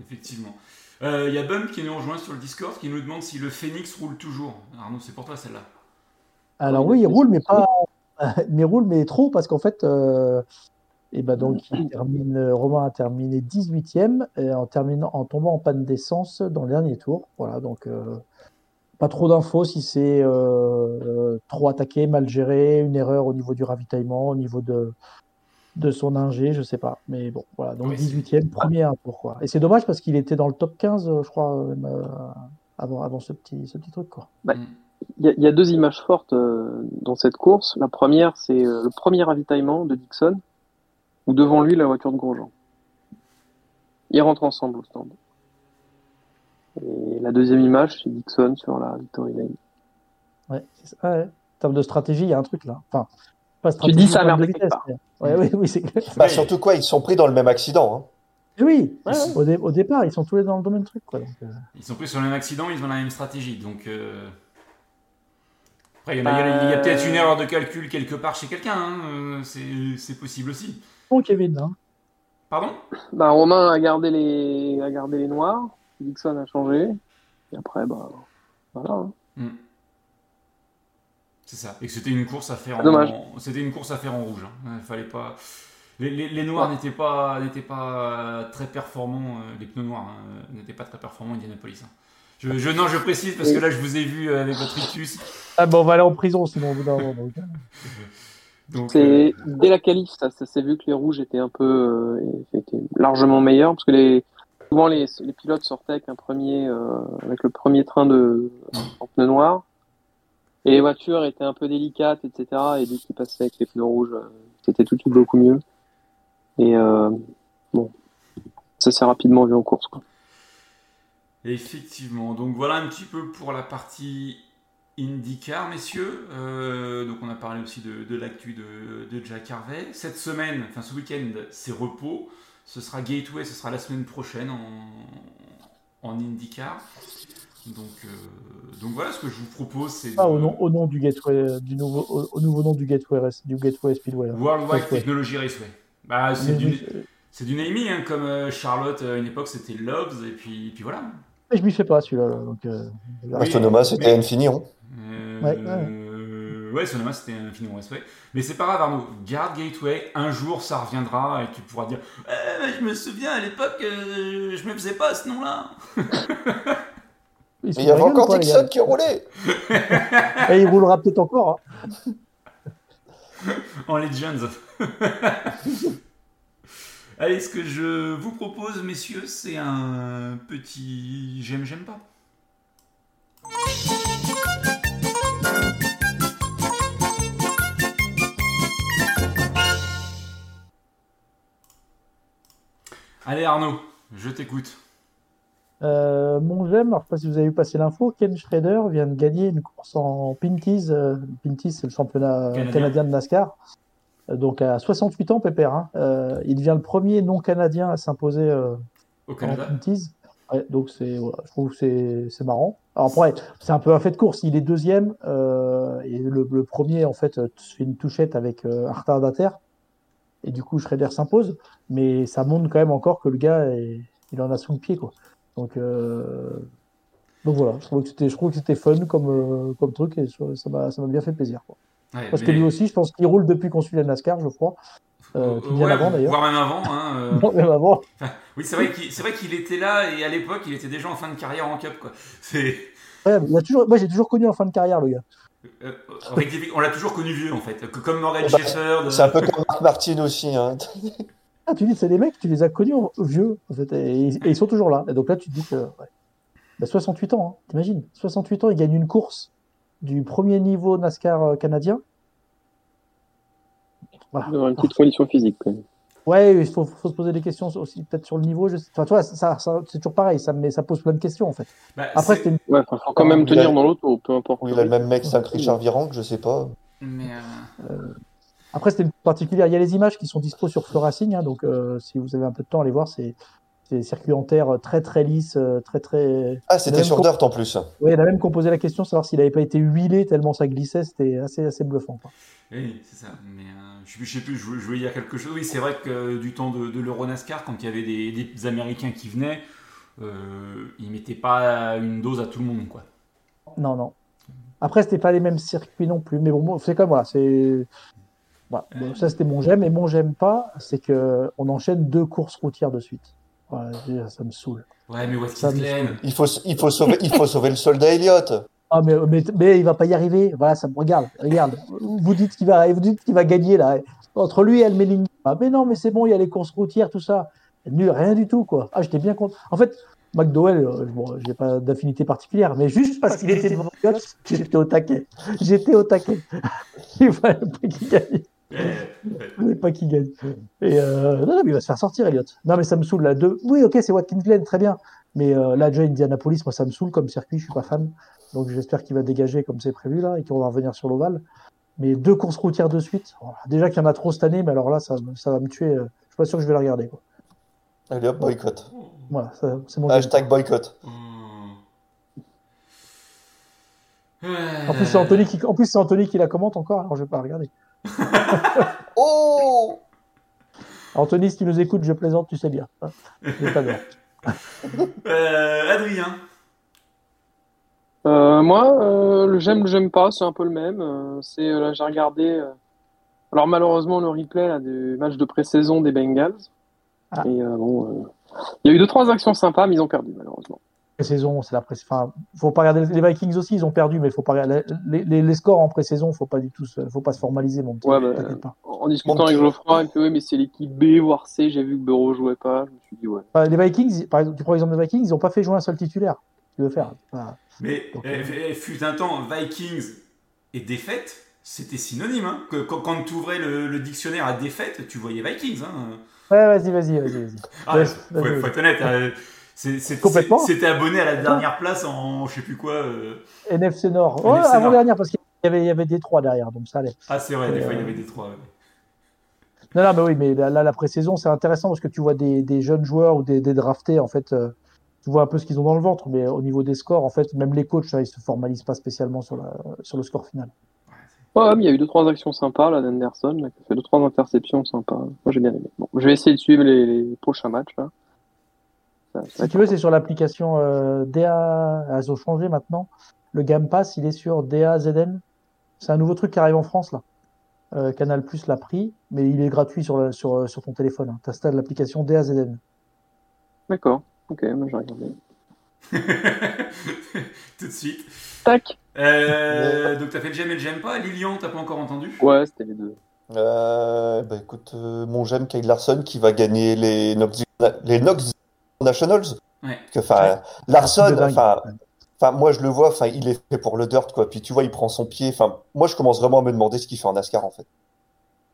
Effectivement. Euh, Il y a Bump qui nous rejoint sur le Discord qui nous demande si le Phoenix roule toujours. Arnaud, c'est pour toi celle-là. Alors Oui, il roule, mais pas, mais roule, mais trop, parce qu'en fait, euh, et ben donc, Romain a terminé 18e et en terminant, en tombant en panne d'essence dans le dernier tour. Voilà, donc euh, pas trop d'infos si c'est trop attaqué, mal géré, une erreur au niveau du ravitaillement, au niveau de de son ingé, je sais pas. Mais bon, voilà, donc Oui, c'est- 18e, premier tour, quoi. Et c'est dommage parce qu'il était dans le top 15, euh, je crois, même, euh, avant, avant ce petit, ce petit truc, quoi. Bah, Mm. Il y, a, il y a deux images fortes euh, dans cette course. La première, c'est euh, le premier ravitaillement de Dixon, où devant lui, la voiture de Grosjean. Ils rentrent ensemble au stand. Et la deuxième image, c'est Dixon sur la Victory Lane. Ouais, c'est ça, ouais. En termes de stratégie, il y a un truc là. Enfin, pas Tu dis ça, en termes mais de quelque vitesse, part. mais- Ouais, oui, oui, c'est clair. Bah, surtout quoi, ils sont pris dans le même accident, hein. Oui, Ouais. Au, dé- au départ, ils sont tous les deux dans le domaine truc. Quoi, donc, euh, Ils sont pris sur le même accident, ils ont la même stratégie. Donc. euh, Après, il y, a- a peut-être une erreur de calcul quelque part chez quelqu'un. hein, euh, C'est c'est possible aussi. Bon, Kevin, hein. Pardon? Bah, Romain a gardé les, a gardé les noirs. Dixon a changé. Et après, bah, voilà. hein. Mm. C'est ça. Et que c'était une course à faire en, Dommage. c'était une course à faire en rouge. hein. Il fallait pas. Les, les- les noirs Ouais. n'étaient pas, n'étaient pas très performants. euh, les pneus noirs hein, euh, n'étaient pas très performants Indianapolis. hein. Je, je, non, je précise parce que là, je vous ai vu euh, avec votre ictus. Ah, bon, on va aller en prison sinon au bout d'un moment. donc, hein. Donc, C'est euh, dès la qualif, ça, ça s'est vu que les rouges étaient un peu, euh, étaient largement meilleurs parce que les, souvent les, les pilotes sortaient avec un premier, euh, avec le premier train de en pneus noirs et les voitures étaient un peu délicates, etc. Et dès qu'ils passaient avec les pneus rouges, euh, c'était tout de suite beaucoup mieux. Et euh, bon, ça s'est rapidement vu en course. Quoi. Effectivement. Donc voilà un petit peu pour la partie IndyCar, messieurs. Euh, donc on a parlé aussi de, de l'actu de, de Jack Harvey. Cette semaine, enfin ce week-end, c'est repos. Ce sera Gateway, ce sera la semaine prochaine en, en IndyCar. Donc, euh, donc voilà, ce que je vous propose, c'est Ah, de- au nom, au nom du Gateway, du nouveau, au, au nouveau nom du Gateway, du Gateway Speedway. hein. Worldwide Gateway. Technology Raceway. Bah, c'est du, c'est du naming, hein, comme euh, Charlotte euh, à une époque c'était Loves, et puis, puis voilà. mais je m'y fais pas celui-là. là, Donc, euh, Oui, Astonoma, c'était mais- Infineon. Euh, Ouais, ouais. ouais, Sonoma c'était film Raceway. Mais c'est pas grave, Arnaud. Garde Gateway, un jour ça reviendra et tu pourras dire Eh, mais Je me souviens à l'époque, euh, je me faisais pas ce nom-là. Mais il y avait encore Dixon qui roulait. Et il roulera peut-être encore. hein. En Legends. Allez, ce que je vous propose, messieurs, c'est un petit j'aime, j'aime pas. Allez, Arnaud, je t'écoute. Euh, mon j'aime, alors je sais pas si vous avez vu passer l'info, Ken Schrader vient de gagner une course en Pinties. euh, Pinties, c'est le championnat Canadien. canadien, de NASCAR. Euh, Donc à 68 ans, Pépère. hein. Euh, il devient le premier non-canadien à s'imposer euh, en. Pinties. Ouais, donc c'est, voilà, je trouve que c'est, marrant. Alors après, c'est un peu un fait de course. Il est deuxième et le, le premier en fait fait une touchette avec un retardataire et du coup Schrader s'impose. Mais ça montre quand même encore que le gars, est- il en a sous le pied quoi. Donc, euh, donc voilà, je trouve que c'était, je trouve que c'était fun comme, euh, comme truc et ça m'a, ça m'a bien fait plaisir. Quoi. Ouais, Parce que lui aussi, je pense qu'il roule depuis qu'on suit la NASCAR, je crois. Euh, puis bien Ouais, avant d'ailleurs. Voire même avant. hein, euh. Non, même avant. Oui, c'est vrai qu'il c'est vrai qu'il était là et à l'époque, il était déjà en fin de carrière en Cup. Quoi. C'est, Ouais, il a toujours, moi j'ai toujours connu en fin de carrière le gars. euh, on l'a toujours connu vieux en fait, comme Morgan Bah, Shepherd. C'est un peu comme Marc Martin aussi. Hein. Ah, tu dis, c'est des mecs, tu les as connus en- vieux, en fait, et, et ils sont toujours là. Et donc là, tu te dis que. Ouais. Bah, 68 ans, hein, t'imagines 68 ans, il gagne une course du premier niveau NASCAR euh, canadien. Voilà. Une petite condition physique, quand même. Ouais, il faut, faut se poser des questions aussi, peut-être sur le niveau. Je Enfin, tu vois, ça, ça- c'est toujours pareil, ça, mais ça pose plein de questions, en fait. Bah, Après, c'est- c'était une. Ouais, faut quand même a- tenir dans l'auto, peu importe. Il a le même mec 5 Richard Virenque, je sais pas. mais, euh, Après, c'était une particulière. Il y a les images qui sont dispo sur Floracing, hein, donc euh, si vous avez un peu de temps, allez voir. C'est des circuits en terre très très lisses, euh, très très. Ah, c'était sur Dirt en plus. Oui, il a même qu'on posait la question, savoir s'il n'avait pas été huilé tellement ça glissait, c'était assez, assez bluffant. quoi. Oui, c'est ça. Mais euh, je, sais plus- je sais plus, je, voulais- je voulais dire quelque chose. Oui, c'est vrai que euh, du temps de, de l'Euro NASCAR, quand il y avait des, des Américains qui venaient, euh, ils mettaient pas une dose à tout le monde, quoi. Non, non. Après, c'était pas les mêmes circuits non plus, mais bon, bon, c'est comme voilà, c'est. Voilà. Bon, ça, c'était mon j'aime, et mon j'aime pas, c'est que on enchaîne deux courses routières de suite. Voilà, ça me saoule. Ouais, mais. Il faut, il faut, sauver, il faut sauver le soldat Elliott. Ah, mais, mais, mais il va pas y arriver. Voilà, ça me regarde. Regarde. Vous dites qu'il va, vous dites qu'il va gagner, là. Entre lui et Almeling. Ah, mais non, mais c'est bon, il y a les courses routières, tout ça. Nul, rien du tout, quoi. Ah, j'étais bien content. En fait, McDowell, euh, bon, j'ai pas d'affinité particulière, mais juste parce qu'il était devant j'étais au taquet. J'étais au taquet. Il fallait pas qu'il gagne. Il fallait pas qu'il gagne. Et euh, non, non, mais il va se faire sortir, Elliott. Non, mais ça me saoule, là. Deux... Oui, ok, c'est Watkins Glen, très bien. Mais euh, là, déjà, Indianapolis, moi, ça me saoule comme circuit, je suis pas fan. Donc j'espère qu'il va dégager comme c'est prévu là et qu'on va revenir sur l'ovale. Mais deux courses routières de suite, oh, déjà qu'il y en a trop cette année, mais alors là, ça, ça va me tuer. euh, Je suis pas sûr que je vais la regarder. Quoi. Allez hop, boycott. Voilà, ça- c'est mon. Hashtag boycott. En plus, c'est Anthony qui, Anthony qui la commente encore, alors je vais pas la regarder. Oh Anthony, si tu nous écoutes, je plaisante, tu sais bien. hein. Je t'adore. Euh, Adrien. Euh, moi, euh, le j'aime, le j'aime pas, c'est un peu le même. Euh, c'est là, j'ai regardé. euh, alors malheureusement le replay là, du match de pré-saison des Bengals. Ah. Et euh, bon, euh, il y a eu deux trois actions sympas, mais ils ont perdu malheureusement. Pré-saison, c'est la pré Enfin, faut pas regarder les Vikings aussi, ils ont perdu, mais faut pas regarder les, les- les scores en pré-saison, faut pas du tout, se- faut pas se formaliser, mon petit. Ouais, bah, pas. En discutant Mon avec Geoffroy, il me fait ouais, mais c'est l'équipe B voire C. J'ai vu que Burrow jouait pas. Je me suis dit ouais. Enfin, les Vikings, par exemple, tu prends l'exemple des Vikings, ils ont pas fait jouer un seul titulaire. Tu veux faire Voilà. Mais Donc, eh, fut un temps, Vikings et défaite, c'était synonyme. Hein, que, quand quand tu ouvrais le, le dictionnaire à défaite, tu voyais Vikings. Hein. Ouais, vas-y, vas-y, vas-y, vas-y. Ah, faut être honnête. Complètement. C'était abonné à la dernière place en je sais plus quoi. euh. NFC Nord. Ouais, NFC avant Nord. dernière, parce qu'il y avait, il y avait des trois derrière, donc ça allait. Ah, c'est vrai, des Euh, fois il y avait des trois. ouais. Non, non, mais oui, mais là, là, la pré-saison, c'est intéressant parce que tu vois des, des jeunes joueurs ou des, des draftés, en fait, euh, tu vois un peu ce qu'ils ont dans le ventre, mais au niveau des scores, en fait, même les coachs, ça, ils se formalisent pas spécialement sur, la, sur le score final. Ouais, mais il y a eu deux trois actions sympas là d'Anderson, qui a fait deux trois interceptions sympas. Moi j'ai bien aimé. Bon, je vais essayer de suivre les, les prochains matchs là. Ça- Si tu veux, c'est sur l'application euh, DA. Ils ont changé maintenant. Le Game Pass, il est sur DAZN. C'est un nouveau truc qui arrive en France, là. Euh, Canal Plus l'a pris, mais il est gratuit sur, le- sur, sur ton téléphone. Tu installes l'application DAZN. D'accord. Ok, moi j'ai regardé. Tout de suite. Tac. Euh, donc t'as fait le j'aime et le j'aime pas. Lilian, t'as pas encore entendu? Ouais, c'était les deux. Euh, bah écoute, euh, mon j'aime Kyle Larson qui va gagner les Knox, les Knox Nationals. Ouais. Que, De Larson, enfin, enfin, moi je le vois, enfin, il est fait pour le dirt, quoi. Puis tu vois, il prend son pied. Enfin, moi je commence vraiment à me demander ce qu'il fait en NASCAR, en fait.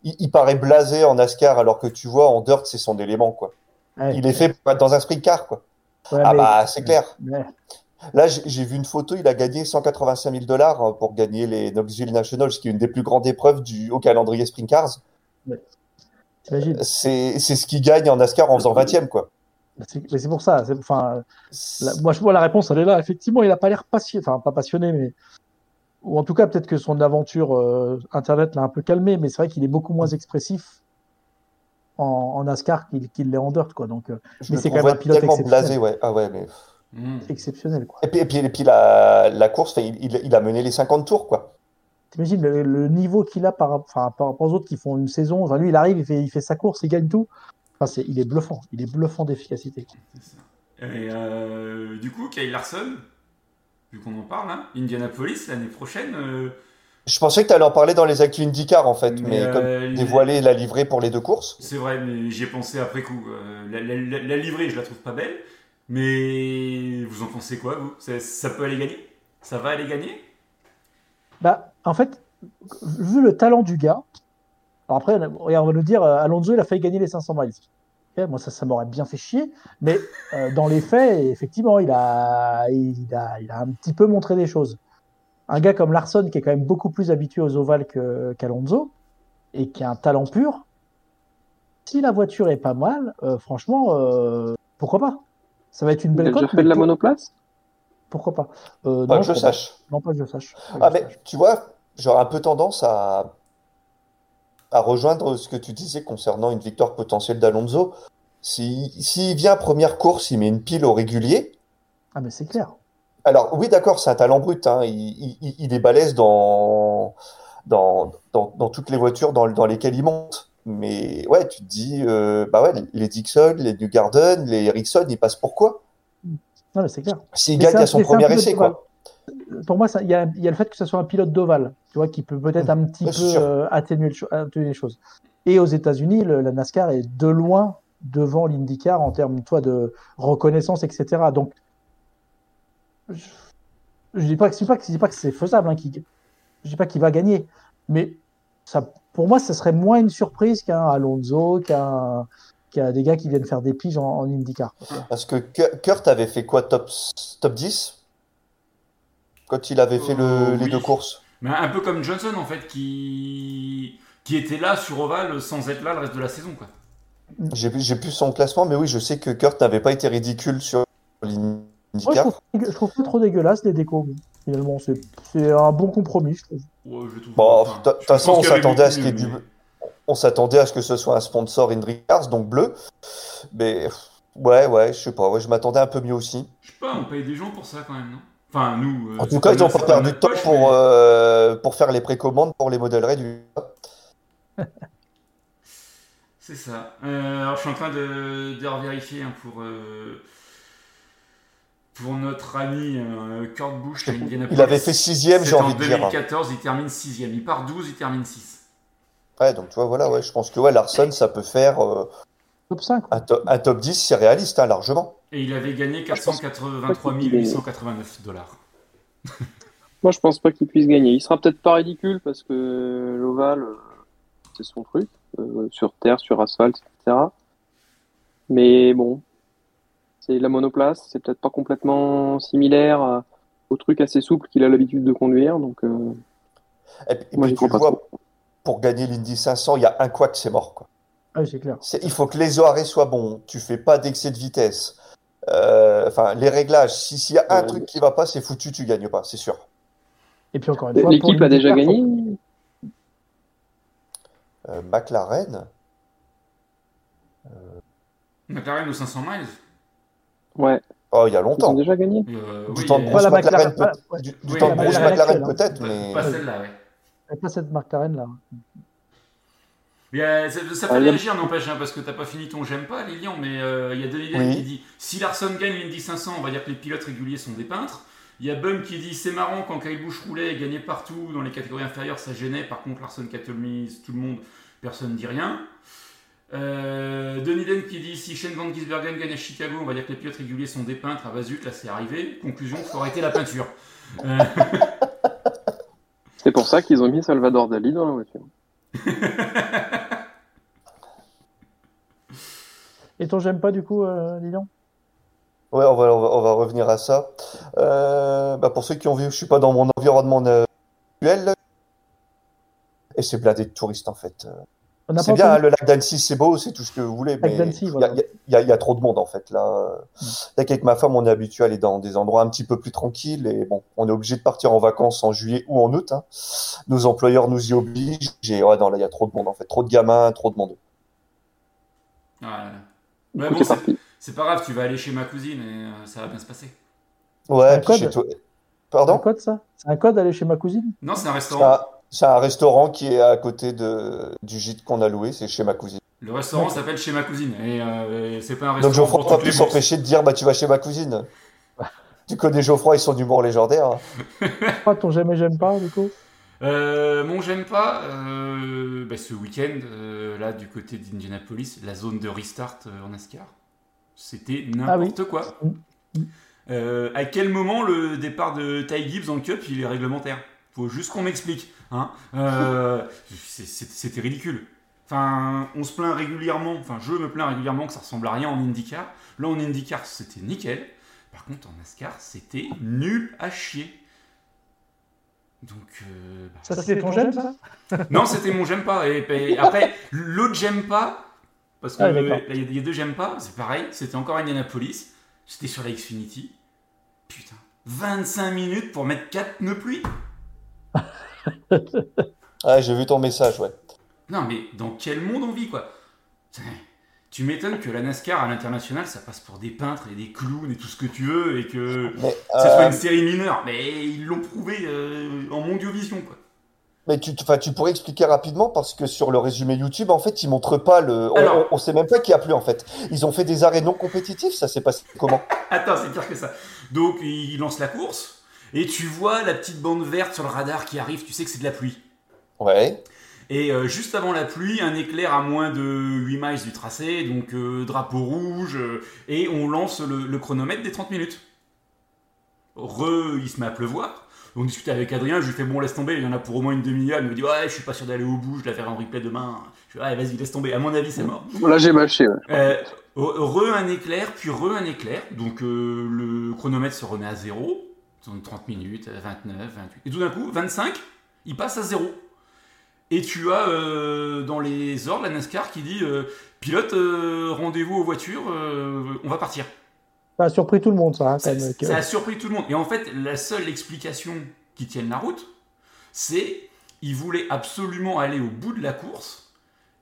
Il, il paraît blasé en NASCAR, alors que tu vois, en dirt, c'est son élément, quoi. Ouais. Il est fait pour être dans un sprint car, quoi. Ouais, ah mais- bah, c'est clair. Ouais. Là, j'ai vu une photo, il a gagné 185 000 dollars hein, pour gagner les Knoxville Nationals, qui est une des plus grandes épreuves du, au calendrier sprint cars. C'est c'est ce qu'il gagne en NASCAR en faisant 20e, quoi. Mais c'est pour ça. Enfin, la- moi, je vois la réponse, elle est là. Effectivement, il a pas l'air passionné, enfin, pas passionné, mais. Ou en tout cas, peut-être que son aventure euh, Internet l'a un peu calmé, mais c'est vrai qu'il est beaucoup moins expressif en, en NASCAR qu'il l'est en dirt, quoi. Donc, euh, Je Mais c'est quand même un pilote exceptionnel. blasé, ouais. Ah ouais, mais... Mmh. exceptionnel, quoi. Et puis, et puis, et puis la, la course, il, il- il a mené les 50 tours, quoi. T'imagines le, le niveau qu'il a par, rapport aux autres qui font une saison. Enfin, lui, il arrive, il fait, il fait sa course, il gagne tout. Enfin, il est bluffant. Il est bluffant d'efficacité. Et euh, du coup, Kyle Larson, vu qu'on en parle, hein, Indianapolis l'année prochaine. euh, Je pensais que tu allais en parler dans les actus IndyCar, en fait, mais, Mais, comme euh, dévoiler la livrée pour les deux courses. C'est vrai, mais j'y ai pensé après coup. Euh, la, la- la- la livrée, je la trouve pas belle. Mais vous en pensez quoi, vous? Ça, ça peut aller gagner? Ça va aller gagner? Bah, en fait, vu le talent du gars, alors après, regarde, on va nous dire, euh, Alonso, il a failli gagner les 500 miles. Moi, ça, ça m'aurait bien fait chier. Mais euh, dans les faits, effectivement, il a, il, a, il a un petit peu montré des choses. Un gars comme Larson, qui est quand même beaucoup plus habitué aux ovales qu'Alonso, et qui a un talent pur, si la voiture est pas mal, euh, franchement, euh, pourquoi pas? Ça va être une belle cote, fait mais de la pour- monoplace? pourquoi pas? Euh, Pas non, que je sache. Non, pas que je sache. Pas que Ah, je mais sache. tu vois, j'aurais un peu tendance à, à rejoindre ce que tu disais concernant une victoire potentielle d'Alonso. Si, s'il vient première course, il met une pile au régulier. Ah, mais c'est clair. Alors, oui, d'accord, c'est un talent brut. Hein. Il, il- il est balèze dans, dans, dans, dans toutes les voitures dans, dans lesquelles il monte. Mais ouais, tu te dis, euh, bah ouais, les Dixon, les New Garden, les Ericsson, ils passent pour quoi? Non, mais c'est clair. S'il gagne à son premier essai, quoi. Pour moi, il y a, il y a le fait que ce soit un pilote d'ovale, tu vois, qui peut peut-être un petit peu c'est euh, atténuer, le cho- atténuer les choses. Et aux États-Unis, la NASCAR est de loin devant l'IndyCar en termes, toi, de reconnaissance, etc. Donc, je, je dis pas que, pas que, pas c'est faisable, hein, qu'il- je dis pas qu'il va gagner, mais ça, pour moi, ça serait moins une surprise qu'un Alonso, qu'un, qu'un des gars qui viennent faire des piges en, en IndyCar. Parce que Ku- Kurt avait fait quoi, top, top 10? Quand il avait fait le, Euh, les deux courses. Mais un peu comme Johnson, en fait, qui, qui était là sur Oval sans être là le reste de la saison. Quoi. J'ai j'ai plus son classement, mais oui, je sais que Kurt n'avait pas été ridicule sur je l'IndyCar. trouve, je trouve pas trop dégueulasse les décos. Finalement, c'est c'est un bon compromis, je trouve. Ouais, je trouve Bon, de toute façon, on s'attendait à ce qu'il y ait du, mieux, on s'attendait à ce que ce soit un sponsor IndyCars, donc bleu. Mais ouais, ouais, je sais pas, ouais, je m'attendais un peu mieux aussi. Je sais pas, on paye des gens pour ça quand même, non? Enfin, nous. euh, En tout cas, ils c'est pas perdu de temps poche, pour, mais- euh, pour faire les précommandes pour les modèles réduits. C'est ça. Euh, alors, je suis en train de, de revérifier hein, pour, euh, pour notre ami Kurt Busch à Indianapolis. Il avait fait sixième, j'ai C'est envie en de dire. 2014, il termine sixième. Il part 12, il termine 6. Ouais, donc tu vois, voilà, ouais, je pense que ouais, Larson, ça peut faire Top 5. un, to- un top 10, c'est réaliste, hein, largement. Et il avait gagné je pense 483 pas qu'il gagne. 889 dollars. Moi, je pense pas qu'il puisse gagner. Il sera peut-être pas ridicule parce que l'ovale, euh, c'est son truc, euh, sur terre, sur asphalte, etc. Mais bon, C'est la monoplace, c'est peut-être pas complètement similaire à- au truc assez souple qu'il a l'habitude de conduire. Donc, euh, Et puis, et tu vois, pour gagner l'Indy 500, il y a un quack, c'est mort. Quoi. Ah, c'est clair. C'est- il faut que les arrêts soient bons. Tu fais pas d'excès de vitesse. Euh, Enfin, les réglages. Si s'il y a un Ouais. truc qui va pas, c'est foutu, tu gagnes pas, c'est sûr. Et puis encore une fois, pour l'équipe a déjà gagné. Euh, McLaren, McLaren aux 500 miles Ouais, oh, il y a ils ont longtemps. déjà gagné. Euh, Du temps de euh, Bruce Pas la McLaren, peut-être, pas, mais pas celle-là, ouais. c'est pas cette McLaren là. Euh, ça, ça fait a- réagir, n'empêche, hein, parce que t'as pas fini ton j'aime pas, Lilian, mais euh, il y a Oui. qui dit si Larson gagne l'Indy 500, on va dire que les pilotes réguliers sont des peintres. Il y a Bum qui dit c'est marrant quand Kyle Busch roulait et gagnait partout dans les catégories inférieures, ça gênait. Par contre, Larson catalyse tout le monde, personne ne dit rien. Euh, Denis Den qui dit si Shane Van Gisbergen gagne à Chicago, on va dire que les pilotes réguliers sont des peintres. Ah bah zut, là c'est arrivé. Conclusion, faut arrêter la peinture. Euh, C'est pour ça qu'ils ont mis Salvador Dali dans la voiture. Et ton j'aime pas du coup, euh, Lilian ouais, on va, on va, on va revenir à ça. Euh, bah, pour ceux qui ont vu, je suis pas dans mon environnement euh, actuel. Et c'est blindé de touristes en fait. N'a C'est bien, hein, le lac d'Annecy, c'est beau, c'est tout ce que vous voulez, mais il y, a- voilà. y y y trop de monde en fait là. Là qu'avec ma femme, on est habitué à aller dans des endroits un petit peu plus tranquilles et bon, on est obligé de partir en vacances en juillet ou en août. hein. Nos employeurs nous y obligent. Et ouais, non, là, il y a trop de monde en fait, trop de gamins, trop de monde. Ouais, bon, c'est c'est- parti. c'est pas grave, tu vas aller chez ma cousine et euh, ça va bien se passer. Ouais, puis chez toi. C'est un Pardon? code ça? C'est un code d'aller chez ma cousine? Non, c'est un restaurant. c'est un restaurant qui est à côté de, du gîte qu'on a loué, c'est chez ma cousine. Le restaurant s'appelle chez ma cousine et euh, c'est pas un Donc restaurant Geoffroy toutes les plus bourses. s'empêcher de dire bah tu vas chez ma cousine. Tu connais Geoffroy et son humour légendaire. Pas ton j'aime et j'aime pas du coup? Euh, mon j'aime pas, euh, bah, ce week-end, euh, là du côté d'Indianapolis, la zone de restart euh, en NASCAR, c'était n'importe quoi. Mm. À quel moment le départ de Ty Gibbs en Cup il est réglementaire? Faut juste qu'on m'explique. Hein C'était ridicule. Enfin, on se plaint régulièrement, enfin je me plains régulièrement que ça ressemble à rien en IndyCar. Là en IndyCar c'était nickel. Par contre en NASCAR c'était nul à chier. Donc euh, bah, Ça c'était ton j'aime ça? Non, c'était mon j'aime pas. Et, et après, l'autre j'aime pas, parce que Ah, euh, d'accord. là, il y a deux j'aime pas, c'est pareil, c'était encore Indianapolis, c'était sur la Xfinity. Putain, 25 minutes pour mettre 4 pneus pluie Ah, j'ai vu ton message, ouais. Non, mais dans quel monde on vit, quoi? Tu m'étonnes que la NASCAR à l'international, ça passe pour des peintres et des clowns et tout ce que tu veux, et que Mais, ça soit euh, une série mineure. Mais ils l'ont prouvé euh, en mondiovision, quoi. mais tu, tu pourrais expliquer rapidement parce que sur le résumé YouTube, en fait, ils montrent pas le. On, Alors- on, on sait même pas qu'il y a plus en fait. Ils ont fait des arrêts non compétitifs, ça s'est passé comment? Attends, c'est pire que ça. Donc, il lance la course, et tu vois la petite bande verte sur le radar qui arrive, tu sais que c'est de la pluie. Ouais. Et euh, juste avant la pluie, un éclair à moins de 8 miles du tracé, donc euh, drapeau rouge, euh, et on lance le, le chronomètre des 30 minutes. Re, il se met à pleuvoir. On discute avec Adrien, je lui fais bon, laisse tomber, il y en a pour au moins une demi-heure. Il me dit ouais, je suis pas sûr d'aller au bout, je la ferai en replay demain. Je dis ouais, vas-y, laisse tomber. À mon avis, c'est mort. Là, j'ai mâché. ouais. Re un éclair, puis re un éclair. Donc le chronomètre se remet à zéro. Donc 30 minutes, 29, 28. Et tout d'un coup, 25, il passe à zéro. Et tu as euh, dans les ordres la NASCAR qui dit euh, pilote, euh, rendez-vous aux voitures, on va partir. Ça a surpris tout le monde ça. hein, Ça, ça a surpris tout le monde. Et en fait, la seule explication qui tienne la route, c'est ils voulaient absolument aller au bout de la course.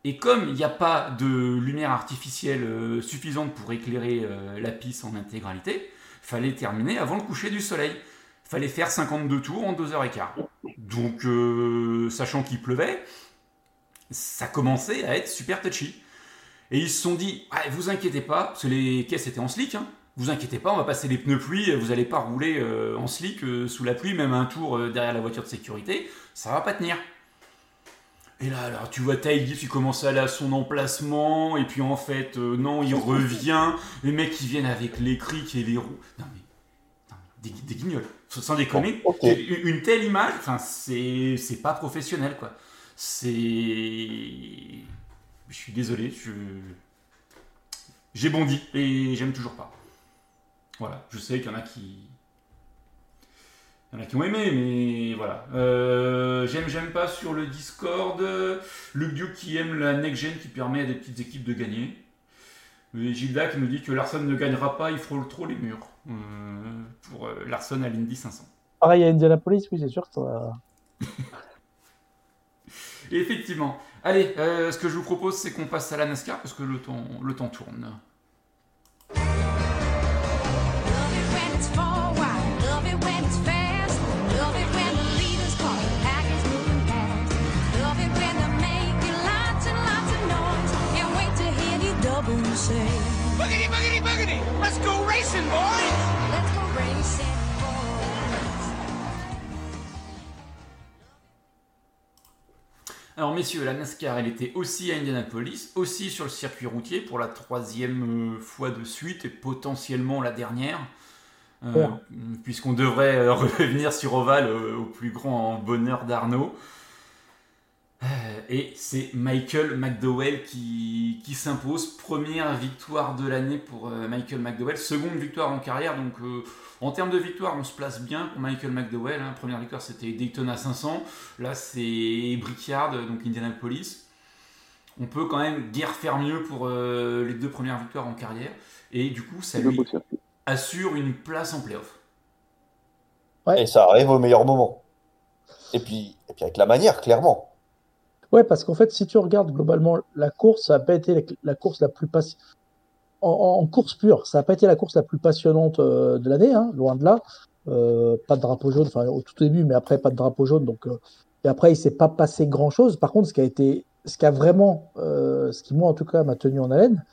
Et comme il n'y a pas de lumière artificielle suffisante pour éclairer la piste en intégralité, fallait terminer avant le coucher du soleil. Fallait faire 52 tours en 2h15. Donc, euh, sachant qu'il pleuvait, ça commençait à être super touchy. Et ils se sont dit, vous inquiétez pas, parce que les caisses étaient en slick, hein, vous inquiétez pas, on va passer les pneus pluie, vous allez pas rouler euh, en slick euh, sous la pluie, même un tour derrière la voiture de sécurité, ça va pas tenir. Et là, alors, tu vois Ty Gibbs, il commence à aller à son emplacement, et puis en fait, non, il revient, les mecs qui viennent avec les crics et les roues. Non mais, des guignols, sans déconner. Une, une telle image, c'est pas professionnel, quoi. C'est. Je suis désolé, je. J'ai bondi, et j'aime toujours pas. Voilà, je sais qu'il y en a qui. Il y en a qui ont aimé, mais voilà. Euh, j'aime, j'aime pas sur le Discord. Luc Duke qui aime la next-gen qui permet à des petites équipes de gagner. Gilda qui nous dit que Larson ne gagnera pas, il frôle trop les murs. Euh, pour euh, Larson à l'Indy 500. Pareil à Indianapolis, oui, c'est sûr Et effectivement. Allez, euh, ce que je vous propose, c'est qu'on passe à la NASCAR parce que le temps, le temps tourne. Boogity, boogity, boogity. Let's go racing, boys. Let's go racing, boys. Alors messieurs, la NASCAR, elle était aussi à Indianapolis, aussi sur le circuit routier pour la troisième euh, fois de suite et potentiellement la dernière, Euh, Ouais. puisqu'on devrait euh, revenir sur Oval euh, au plus grand bonheur d'Arnaud. Euh, Et c'est Michael McDowell qui, qui s'impose. Première victoire de l'année pour euh, Michael McDowell. Seconde victoire en carrière. Donc euh, en termes de victoire, on se place bien pour Michael McDowell. hein. Première victoire, c'était Daytona 500. Là, c'est Brickyard, donc Indianapolis. On peut quand même guère faire mieux pour euh, les deux premières victoires en carrière. Et du coup, ça lui assure une place en playoff. Ouais. Et ça arrive au meilleur moment. Et puis, et puis avec la manière, clairement. Ouais, parce qu'en fait, si tu regardes globalement la course, ça n'a pas été la, course la plus passionnante. En, course pure, ça n'a pas été la course la plus passionnante de l'année, hein, loin de là. Euh, pas de drapeau jaune, enfin au tout début, mais après pas de drapeau jaune. Donc, euh, et après, il s'est pas passé grand-chose. Par contre, ce qui a été, ce qui a vraiment, euh, ce qui moi en tout cas m'a tenu en haleine,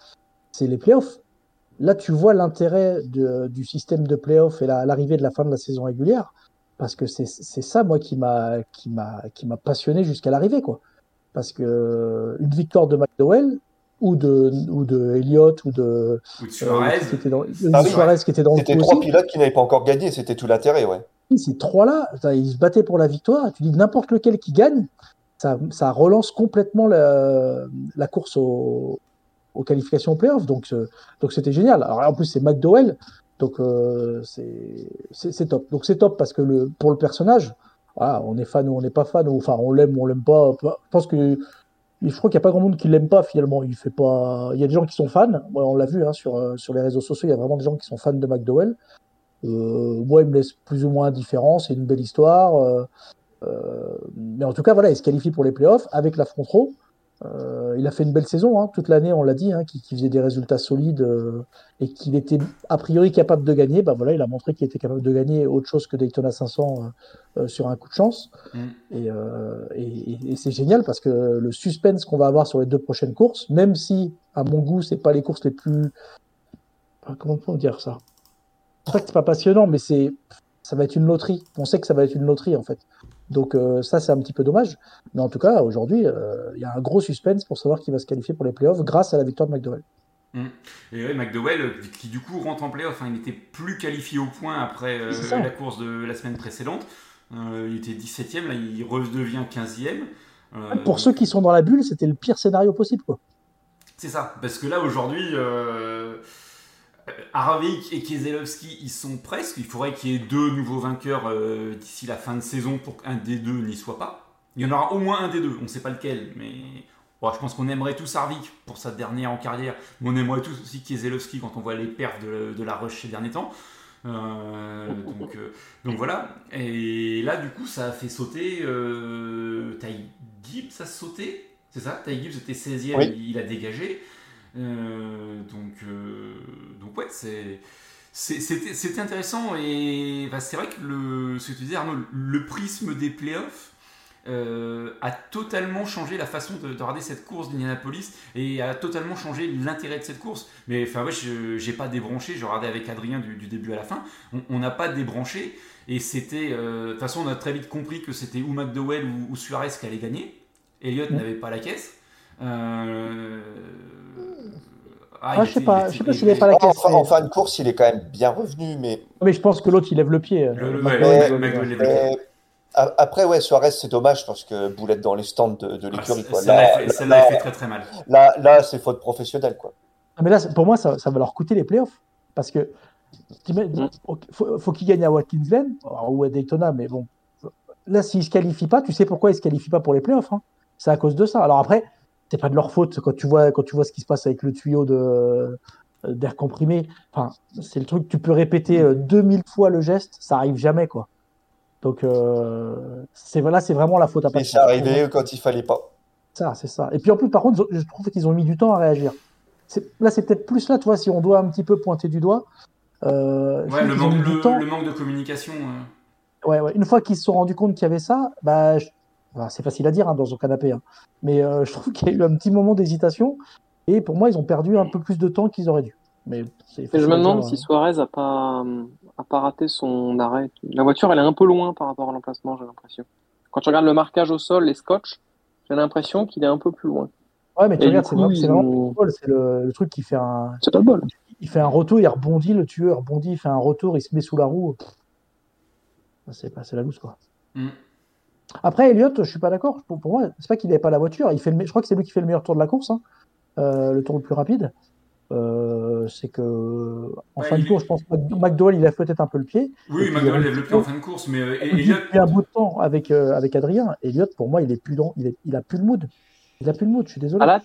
c'est les playoffs. Là, tu vois l'intérêt du système de playoffs et la- l'arrivée de la fin de la saison régulière, parce que c'est ça moi qui m'a qui m'a qui m'a passionné jusqu'à l'arrivée quoi parce que une victoire de McDowell ou de ou de Elliott ou de Ou de euh, Suarez. qui était dans, de Ah. Suarez qui était dans C'était trois aussi. pilotes qui n'avaient pas encore gagné, c'était tout l'intérêt, ouais. Ces trois-là, ils se battaient pour la victoire. Tu dis n'importe lequel qui gagne, ça, ça relance complètement la, la course au- aux qualifications aux playoffs. Donc, euh, donc c'était génial. Alors en plus c'est McDowell, donc euh, c'est c'est c'est top. Donc c'est top parce que le pour le personnage, voilà, on est fan ou on n'est pas fan, enfin on l'aime ou on l'aime pas. Je pense que je crois qu'il n'y a pas grand monde qui l'aime pas finalement. Il fait pas. Il y a des gens qui sont fans. On l'a vu hein, sur euh, sur les réseaux sociaux. Il y a vraiment des gens qui sont fans de McDowell. Euh, moi, il me laisse plus ou moins indifférent. C'est une belle histoire. euh, mais en tout cas, voilà, il se qualifie pour les playoffs avec la front row. Euh, il a fait une belle saison hein, toute l'année, on l'a dit, hein, qu'il faisait des résultats solides euh, et qu'il était a priori capable de gagner. Bah voilà, il a montré qu'il était capable de gagner autre chose que Daytona 500 euh, sur un coup de chance. Mm. Et, et, et- et c'est génial parce que le suspense qu'on va avoir sur les deux prochaines courses, même si à mon goût c'est pas les courses les plus, comment on peut dire ça? C'est pas que c'est pas passionnant, mais c'est ça va être une loterie. On sait que ça va être une loterie en fait. Donc euh, ça c'est un petit peu dommage. Mais en tout cas aujourd'hui euh, il y a un gros suspense pour savoir qui va se qualifier pour les playoffs grâce à la victoire de McDowell. Et ouais, McDowell, euh, qui du coup rentre en playoff, hein, il n'était plus qualifié au point après euh, la course de la semaine précédente. Il était 17ème, là il redevient 15ème. Euh, Pour ceux qui sont dans la bulle, c'était le pire scénario possible quoi. C'est ça, parce que là aujourd'hui, Harvick et Keselowski, ils sont presque. Il faudrait qu'il y ait deux nouveaux vainqueurs euh, d'ici la fin de saison pour qu'un des deux n'y soit pas. Il y en aura au moins un des deux, on ne sait pas lequel, mais bon, je pense qu'on aimerait tous Harvick pour sa dernière en carrière, mais on aimerait tous aussi Keselowski quand on voit les perfs de, de la rush ces derniers temps. Euh, donc, euh, donc voilà, et là du coup ça a fait sauter euh, Ty Gibbs, ça a sauté, c'est ça? Ty Gibbs était 16ème, Oui. il, il a dégagé. Euh, donc, euh, donc ouais, c'est c'était intéressant et bah, c'est vrai que le, ce que tu disais Arnaud, le prisme des playoffs euh, a totalement changé la façon de, de regarder cette course d'Indianapolis et a totalement changé l'intérêt de cette course. Mais enfin ouais, je j'ai pas débranché, je regardais avec Adrien du, du début à la fin, on- n'a pas débranché et c'était euh, de toute façon on a très vite compris que c'était ou McDowell ou, ou Suarez qui allait gagner. Elliott n'avait pas la caisse. Euh, Ah, il je sais était- pas, je sais pas s'il est pas la caisse. en fin de course, il est quand même bien revenu, mais Mais je pense que l'autre il lève le pied. Le- le- le- après, ouais, Suarez, c'est dommage parce que boulette dans les stands de, de Ah, l'écurie. quoi. Celle-là, Là, elle fait- là, fait très très mal. là, là, c'est faute professionnelle. Quoi. Ah, mais là, pour moi, ça, ça va leur coûter les playoffs. Parce que ok, faut, faut qu'il gagne à Watkins Glen ou à Daytona, mais bon. Là, s'il se qualifie pas, tu sais pourquoi il se qualifie pas pour les playoffs. hein. C'est à cause de ça. Alors après, c'est pas de leur faute quand tu vois quand tu vois ce qui se passe avec le tuyau de euh, d'air comprimé. Enfin, c'est le truc. Tu peux répéter euh, 2000 fois le geste, ça arrive jamais quoi. Donc euh, c'est voilà, c'est vraiment la faute à Et Patrick. c'est arrivé quand il fallait pas. Ça, c'est ça. Et puis en plus, par contre, je trouve qu'ils ont mis du temps à réagir. Là, c'est peut-être plus là, tu vois, si on doit un petit peu pointer du doigt. Euh, Ouais, le manque, le, temps. le manque de communication. euh. Ouais, ouais. Une fois qu'ils se sont rendus compte qu'il y avait ça, bah, je- enfin, c'est facile à dire hein, dans son canapé, hein. mais euh, je trouve qu'il y a eu un petit moment d'hésitation. Et pour moi, ils ont perdu un peu plus de temps qu'ils auraient dû. Mais c'est je me demande si hein. Suarez a pas, a pas raté son arrêt. La voiture, elle est un peu loin par rapport à l'emplacement, j'ai l'impression. Quand tu regardes le marquage au sol, les scotch, j'ai l'impression qu'il est un peu plus loin. Ouais, mais tu Et regardes, c'est coup, vraiment, c'est ils vraiment ont- le bol, c'est le, le truc qui fait un, C'est pas le bol. il fait un retour, il rebondit, le tueur rebondit, il fait un retour, il se met sous la roue. C'est la loose quoi. Mm. Après, Elliott, je suis pas d'accord. Pour, pour moi, c'est pas qu'il n'avait pas la voiture. Il fait le je crois que c'est lui qui fait le meilleur tour de la course, hein. Euh, le tour le plus rapide. Euh, c'est que en Ouais, fin de il- course, je pense que McDowell il a peut-être un peu le pied. Oui, McDowell lève le pied en fin de course, mais euh, Depuis Elliott, un bout de temps avec euh, avec Adrien, Elliott pour moi il est plus dans, il, est, il a plus le mood. Il a plus le mood. Je suis désolé. Ah là,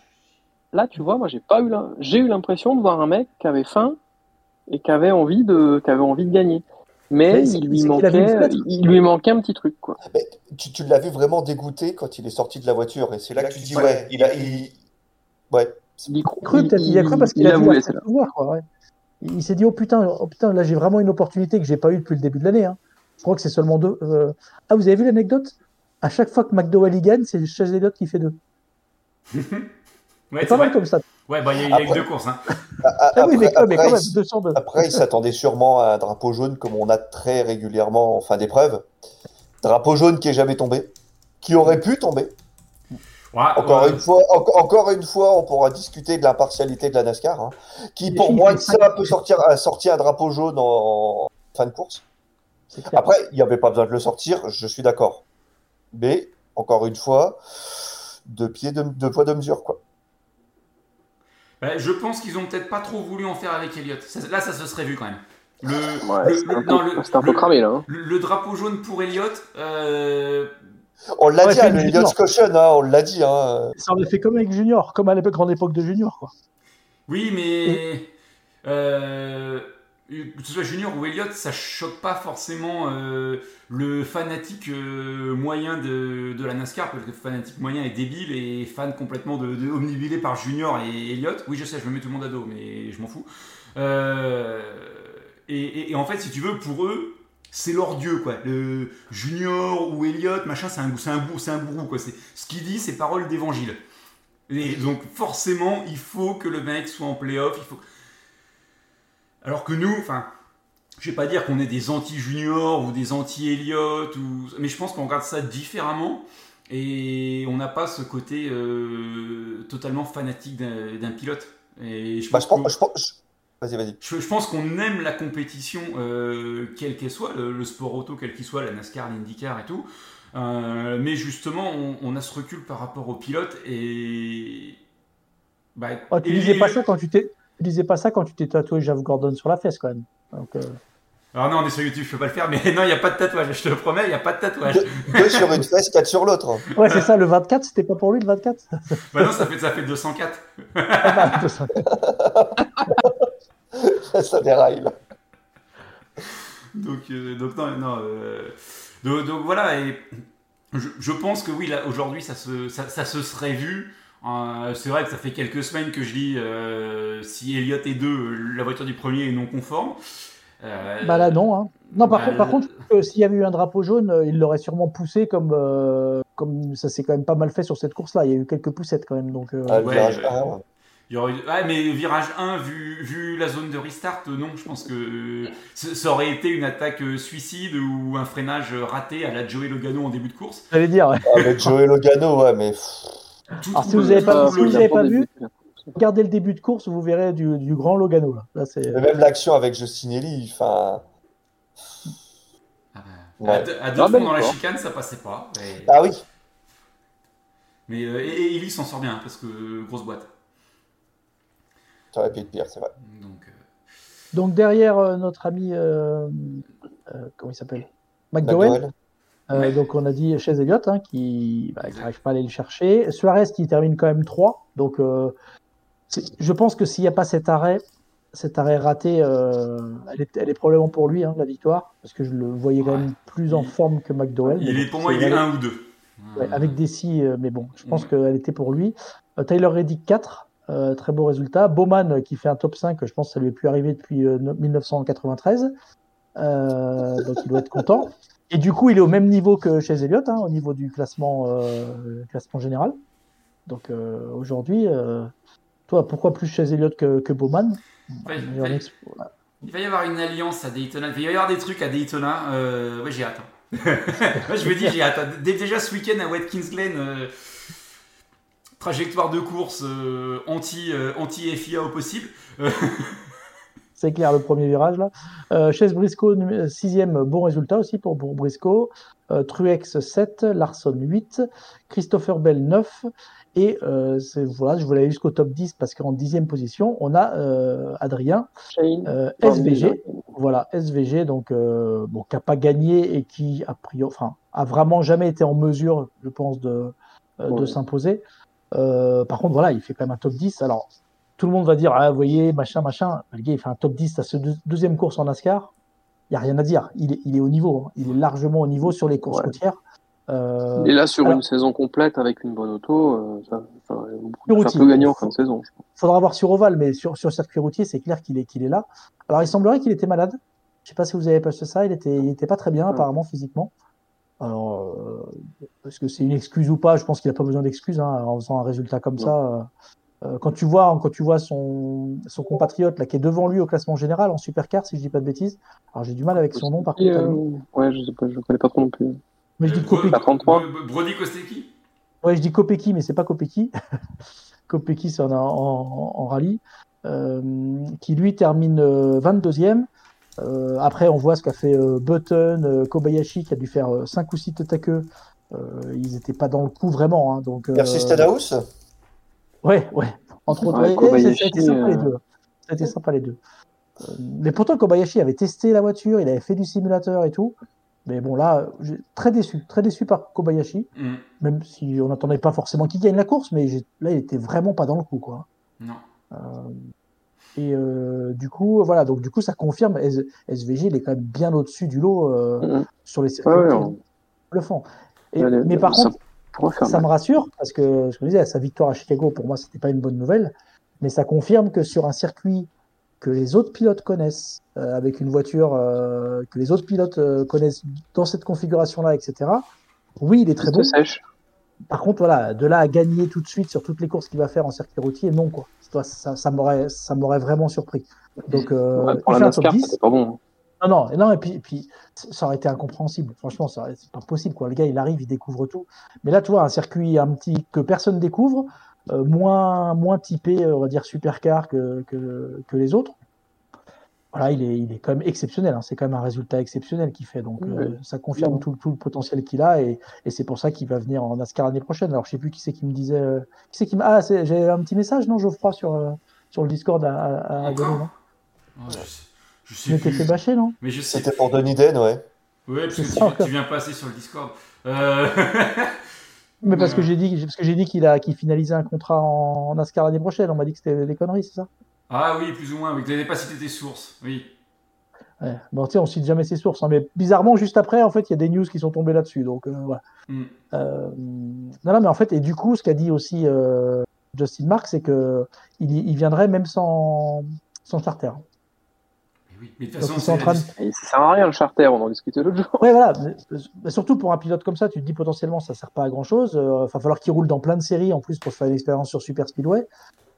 là, tu vois, moi, j'ai pas eu la... j'ai eu l'impression de voir un mec qui avait faim et qui avait envie de, qui avait envie de gagner. Mais Mais c'est- il lui manquait, fenêtre. il lui manquait un petit truc, quoi. Mais tu, tu l'as vu vraiment dégoûté quand il est sorti de la voiture. Et c'est là que tu dis, Ouais. ouais, il a. il- Ouais. Il a cru, peut-être, il y a cru parce qu'il il a vu voulu, la c'est là. pouvoir, quoi, ouais. Il, il s'est dit oh putain, oh putain, là j'ai vraiment une opportunité que j'ai pas eu depuis le début de l'année. hein. Je crois que c'est seulement deux. euh, Ah, vous avez vu l'anecdote? À chaque fois que McDowell y gagne, c'est Chase Elliott qui fait deux. ouais, C'est pas mal comme ça. Ouais, bah, il y a, il y a eu Après- deux courses. Hein. A- a- Ah oui, mais, après- quand- mais quand après, même, il- 202. Après, il s'attendait sûrement à un drapeau jaune comme on a très régulièrement en fin d'épreuve. Drapeau jaune qui est jamais tombé, qui aurait pu tomber. Ouais, Encore ouais. une fois, en- encore une fois, on pourra discuter de l'impartialité de la NASCAR, hein, qui Les pour moi ça peut sortir, a sorti un drapeau jaune en fin de course. Après, il n'y avait pas besoin de le sortir, je suis d'accord. Mais encore une fois, deux pieds, deux, deux poids, deux mesures, quoi. Ouais, je pense qu'ils ont peut-être pas trop voulu en faire avec Elliott. Ça- là, ça se serait vu quand même. Le, Ouais, le- c'était un, le- non, peu- le- c'était un peu le- cramé, là. hein. le- le drapeau jaune pour Elliott, euh, On l'a Ouais, dit, hein, le. Elliott Caution, hein, on l'a dit. Hein. Ça en a fait comme avec Junior, comme à l'époque, grande époque de Junior. Quoi. oui, mais euh, que ce soit Junior ou Elliott, ça choque pas forcément euh, le fanatique euh, moyen de, la NASCAR, parce que le fanatique moyen est débile et fan complètement de, omnibilé par Junior et Elliott. Oui, je sais, je me mets tout le monde à dos, mais je m'en fous. Euh, et, en fait, si tu veux, pour eux, c'est leur dieu, quoi. Le Junior ou Elliott, machin, c'est un, c'est c'est un bourreau, quoi. C'est, ce qu'il dit, c'est parole d'évangile. Et donc, forcément, il faut que le mec soit en playoff. Alors que nous, enfin, je vais pas dire qu'on est des anti-juniors ou des anti-Elliott, ou... mais je pense qu'on regarde ça différemment. Et on n'a pas ce côté euh, totalement fanatique d'un, pilote. Et je pense je je- je, je qu'on aime la compétition, euh, quelle qu'elle soit, le, le sport auto, quel qu'il soit, la NASCAR, l'IndyCar et tout. Euh, mais justement, on, on a ce recul par rapport aux pilotes et. Bah, Oh, tu disais pas ça quand tu t'es. Tu disais pas ça quand tu t'es tatoué Jav Gordon sur la fesse quand même. Donc, euh, Alors non, on est sur YouTube, je peux pas le faire, mais non, il n'y a pas de tatouage, je te le promets, il n'y a pas de tatouage. Deux, deux sur une fesse, quatre sur l'autre. Ouais, c'est ça, le 24, c'était pas pour lui le 24 bah non, ça fait, ça fait 204. Ah bah, ça. Ça déraille. là. Donc, euh, donc non, non, euh, donc, donc voilà, et je, je pense que oui, là, aujourd'hui, ça se, ça, ça se serait vu. Euh, c'est vrai que ça fait quelques semaines que je dis euh, si Elliott est 2, la voiture du premier est non conforme. Euh, Bah là, non. Hein. Non, par, bah, contre, par contre, euh, s'il y avait eu un drapeau jaune, il l'aurait sûrement poussé comme, euh, comme ça s'est quand même pas mal fait sur cette course-là. Il y a eu quelques poussettes quand même. Donc, euh, Ah, le Ouais, virage ouais. 1, ouais. il y aurait eu- ouais, mais virage 1, vu, vu la zone de restart, non, je pense que ça aurait été une attaque suicide ou un freinage raté à la Joey Logano en début de course. J'allais dire, ouais. Ah, mais Joey Logano, ouais, mais. Alors, si vous le- avez pas- tout si le- vous avez pas Des vu, regardez le début de course, vous verrez du, du grand Logano. Là, là c'est. mais même l'action avec Justinelli, enfin. Ah à Ouais. deux, à deux Ah, ben, dans la chicane, ça passait pas. Et- Ah oui, Mais euh, et, et Ellie s'en sort bien parce que grosse boîte. ça aurait pu être pire, c'est vrai. Donc, euh, Donc derrière euh, notre ami, euh, euh, comment il s'appelle? McDowell? McDowell. Euh, Ouais. Donc on a dit chez Elliott hein, qui bah, n'arrive pas à aller le chercher. Suarez qui termine quand même 3. Donc euh, je pense que s'il n'y a pas cet arrêt, cet arrêt raté, euh, elle, est, elle est probablement pour lui, hein, la victoire. Parce que je le voyais quand Ouais. même plus en Il- forme que McDowell. Il est, bon, pour moi, c'est- il est elle est- un ou deux. Ouais, avec Dessy, euh, mais bon, je pense Ouais. qu'elle était pour lui. Euh, Tyler Reddick 4, euh, très beau résultat. Bowman qui fait un top 5, je pense que ça lui est plus arrivé depuis euh, no- 1993. Euh, donc il doit être content. Et du coup, il est au même niveau que chez Elliott, hein, au niveau du classement, euh, classement général. Donc euh, aujourd'hui, euh, toi, pourquoi plus chez Elliott que, que Bowman? Ouais, voilà. Il va y avoir une alliance à Daytona. Il va y avoir des trucs à Daytona. Ouais, j'ai hâte. hein. Moi, je me dis, j'ai hâte. Dé- Déjà ce week-end à Watkins Glen, trajectoire de course anti, anti-FIA au possible. Euh, C'est clair, le premier virage là. Euh, Chase Briscoe, numé- sixième, bon résultat aussi pour, pour Briscoe. Euh, Truex 7, Larson 8, Christopher Bell 9. Et euh, c'est- voilà, je voulais aller jusqu'au top 10 parce qu'en dixième position, on a euh, Adrien, Shane. euh, SVG. Voilà, SVG, donc euh, bon, qui n'a pas gagné et qui a priori, enfin, a vraiment jamais été en mesure, je pense, de, euh, s'imposer. Euh, par contre, voilà, il fait quand même un top 10. Alors, tout le monde va dire, ah, vous voyez, machin, machin. Le gars, il fait un top 10 à ce deux- deuxième course en NASCAR. Il n'y a rien à dire. Il est, il est au niveau. hein. Il est largement au niveau sur les courses Ouais. routières. Euh, Et là, sur alors- une saison complète avec une bonne auto, euh, ça, peut gagner en fin de saison. je pense. faudra voir sur Oval, mais sur, sur circuit routier, c'est clair qu'il est, qu'il est là. Alors, il semblerait qu'il était malade. Je sais pas si vous avez passé ça. Il était, il était pas très bien, Ouais. apparemment, physiquement. Alors, euh, est-ce que c'est une excuse ou pas? Je pense qu'il a pas besoin d'excuses hein, en faisant un résultat comme ça. Euh, euh, quand tu vois, quand tu vois son, son compatriote là, qui est devant lui au classement général en supercar, si je dis pas de bêtises. Alors, j'ai du mal avec son nom, par contre. euh, ouais, je sais pas, je connais pas trop non plus. Mais je dis Bro- Kopecky. La 33. Bro- Brody Kostecki? Ouais, je dis Kopecky, mais c'est pas Kopecky. Kopecky, c'est en, en, en rallye. Euh, qui lui termine euh, 22e. Euh, après, on voit ce qu'a fait euh, Button, euh, Kobayashi, qui a dû faire 5 ou 6 tête à queue. Euh, ils n'étaient pas dans le coup vraiment. Hein, donc, euh, Merci Stenhouse. Ouais, ouais. Entre autres, Ouais, ouais, Kobayashi, ça a été sympa les euh, deux. Été sympa les deux. Euh, mais pourtant, Kobayashi avait testé la voiture, il avait fait du simulateur et tout. Mais bon, là, très déçu, très déçu par Kobayashi, Hmm, même si on n'attendait pas forcément qu'il gagne la course, mais là, il était vraiment pas dans le coup, quoi. Non. Et euh, du coup, voilà, donc du coup, ça confirme, S- SVG, il est quand même bien au-dessus du lot euh, Mhm. sur les circuits Ouais, ouais, routiers, on- le fond. Et, mais par contre, ça me rassure parce que ce que je disais, sa victoire à Chicago, pour moi, c'était pas une bonne nouvelle, mais ça confirme que sur un circuit que les autres pilotes connaissent, euh, avec une voiture euh, que les autres pilotes euh, connaissent dans cette configuration-là, etc. Oui, il est très bon. sèche. Par contre, voilà, de là à gagner tout de suite sur toutes les courses qu'il va faire en circuit routier, non quoi. Ça, ça, ça m'aurait, vraiment surpris. Donc, Ouais, pour il la NASCAR, 10. c'était pas bon. Non, non, et non, et puis, et puis ça aurait été incompréhensible. Franchement, c'est pas possible, quoi. Le gars, il arrive, il découvre tout. Mais là, tu vois, un circuit un petit que personne découvre, euh, moins, moins typé, euh, on va dire supercar que, que, que les autres. Voilà, il est, il est quand même exceptionnel. hein. C'est quand même un résultat exceptionnel qu'il fait. Donc, euh, ça confirme tout, tout le potentiel qu'il a et, et c'est pour ça qu'il va venir en NASCAR l'année prochaine. Alors, je sais plus qui c'est qui me disait. euh, qui c'est qui. Ah, c'est- j'ai un petit message, non, Geoffroy, sur, euh, sur le Discord à, à, à Encore donner, non je, sais- je Tu sais m'étais plus. fait bâcher, non Mais je sais C'était pour Denis Den, ouais. Ouais, parce que tu, encore. tu viens passer sur le Discord. Euh... Mais parce que j'ai dit, parce que j'ai dit qu'il a, qu'il finalisait un contrat en, en NASCAR l'année prochaine. On m'a dit que c'était des conneries, c'est ça ah oui, plus ou moins. Oui, tu n'avais pas cité tes sources. Oui. Ouais. Bon, tu sais, on cite jamais ses sources, hein, mais bizarrement, juste après, en fait, il y a des news qui sont tombées là-dessus. Donc euh, voilà. Hmm. Euh, non, non, mais en fait, et du coup, ce qu'a dit aussi euh, Justin Mark, c'est que il, viendrait même sans, sans charter. Mais oui. Mais de toute Donc, façon, ils sont en c'est train de- ça sert à rien le charter, on en discutait l'autre jour. Ouais, voilà. Mais- mais surtout pour un pilote comme ça, tu te dis potentiellement ça sert pas à grand chose. Il va falloir qu'il roule dans plein de séries en plus pour se faire une expérience sur Super Speedway.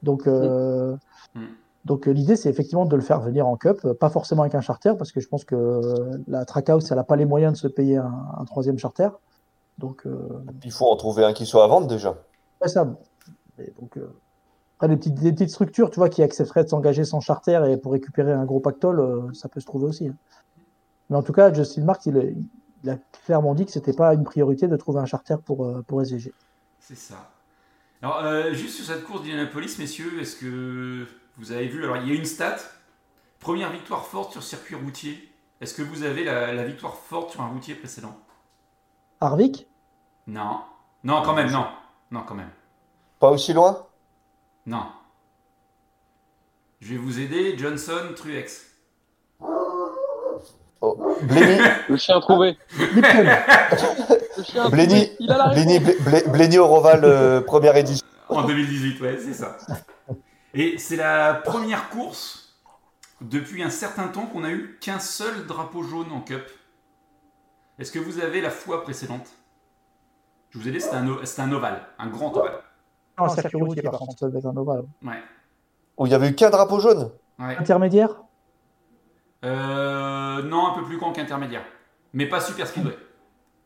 Donc, euh, Mm. donc euh, l'idée c'est effectivement de le faire venir en Cup, euh, pas forcément avec un charter parce que je pense que euh, la Trackhouse elle a pas les moyens de se payer un, un troisième charter. Donc euh, Il faut en trouver un qui soit à vendre déjà. ouais, ça. Et donc euh, après des petites, des petites structures, tu vois, qui accepteraient de s'engager sans charter et pour récupérer un gros pactole, euh, ça peut se trouver aussi. hein. Mais en tout cas, Justin Mark, il a clairement dit que c'était pas une priorité de trouver un charter pour, euh, pour SVG. C'est ça. Alors, euh, juste sur cette course d'Indianapolis, messieurs, est-ce que vous avez vu Alors, il y a une stat Première victoire forte sur circuit routier. Est-ce que vous avez la, la victoire forte sur un routier précédent? Harvick? Non. Non, quand même, non. Non, quand même. Pas aussi loin? Non. Je vais vous aider, Johnson, Truex. oh. Blenny, Le chien trouvé. Lipton. Le chien Blenny, trouvé. Il a la réponse. Blenny, Ble- Blenny au Roval, euh, première édition. En 2018, ouais, c'est ça. Et c'est la première course depuis un certain temps qu'on a eu qu'un seul drapeau jaune en Cup. Est-ce que vous avez la fois précédente? Je vous ai dit, c'était un, un ovale, un grand ovale. Non, un circuit routier, par contre, ça devait être un ovale. Ouais. Où il y avait eu qu'un drapeau jaune. ouais. Intermédiaire Euh, non, un peu plus grand qu'intermédiaire. Mais pas super speedway.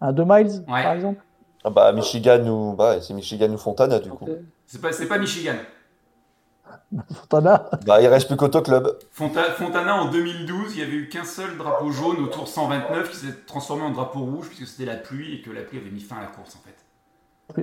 Un 2 miles, Ouais. par exemple Ah bah, Michigan ou, bah, c'est Michigan ou Fontana, du coup. C'est pas, c'est pas Michigan. Fontana Bah, il reste plus qu'Auto Club. Fonta- Fontana en 2012, il n'y avait eu qu'un seul drapeau jaune au tour 129 qui s'est transformé en drapeau rouge puisque c'était la pluie et que la pluie avait mis fin à la course en fait.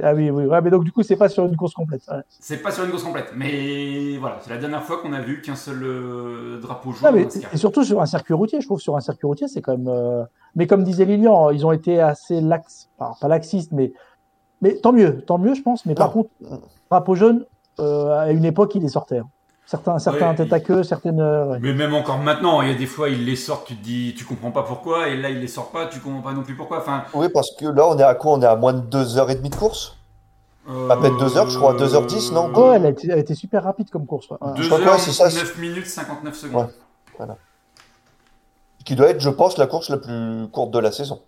Ah oui, oui. Ouais, mais donc, du coup, c'est pas sur une course complète. ouais. C'est pas sur une course complète, mais voilà, c'est la dernière fois qu'on a vu qu'un seul euh, drapeau jaune. Non, et surtout sur un circuit routier, je trouve, sur un circuit routier, c'est quand même. euh, Mais comme disait Lilian, ils ont été assez lax, enfin, pas laxistes, mais mais tant mieux, tant mieux, je pense. Mais par Non. contre, drapeau jaune, euh, à une époque, il les sortait. hein. Certains, certains Ouais, tête à il- queue, certaines. euh, ouais. Mais même encore maintenant, il y a des fois, ils les sortent, tu te dis, tu comprends pas pourquoi, et là, ils les sortent pas, tu comprends pas non plus pourquoi. Enfin, Oui, parce que là, on est à quoi? On est à moins de 2h30 de course? À peine deux heures, je crois, 2h10, non? Ouais, elle a, été, elle a été super rapide comme course. ouais. Ouais. 2 Je crois que ouais, heures, c'est ça, 9 minutes 59 secondes. Qui doit être, je pense, la course la plus courte de la saison.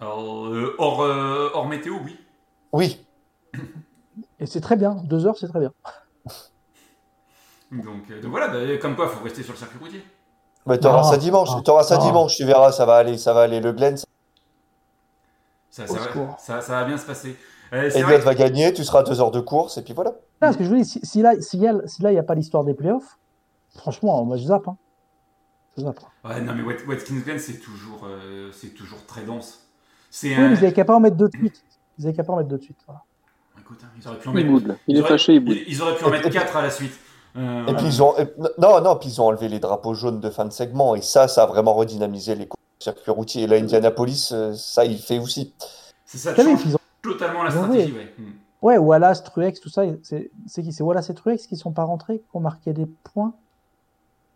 Alors, euh, hors, euh, hors météo, oui. Oui, Et c'est très bien, deux heures, c'est très bien. Donc, euh, donc voilà, bah, comme quoi, il faut rester sur le circuit routier. mais t'auras ça dimanche. non, T'auras ça dimanche, tu verras, ça va aller, ça va aller. Le Glen, Ça, va, secours. ça, ça va bien se passer. Euh, Elliott vrai va gagner, tu seras à 2 heures de course, et puis voilà. Non, ce que je veux dire, si, si là, si, a- si là, il n'y a pas l'histoire des playoffs, franchement, moi, je zappe. Hein. Je zappe. Ouais, non, mais Wat- Watkins Glen, c'est toujours, euh, c'est toujours très dense. C'est Oui, un. ils avaient qu'à pas en mettre deux de suite. Ils avaient qu'à pas en mettre deux de suite. Voilà. Écoute, hein, ils auraient pu en Il mettre. boude. là. Il ils est fâché, il boude. ils- auraient pu en Et- mettre et- 4 à la suite. Euh, Et puis ils ont, et- non, non, puis ils ont enlevé les drapeaux jaunes de fin de segment, et ça, ça a vraiment redynamisé les courses de circuit routier. Et là, Indianapolis, euh, ça, il fait aussi. c'est ça, change ils ont- totalement la ont stratégie, ouais. Hmm. Ouais, Wallace, Truex, tout ça, c'est c'est qui C'est Wallace et Truex qui sont pas rentrés, qui ont marqué des points?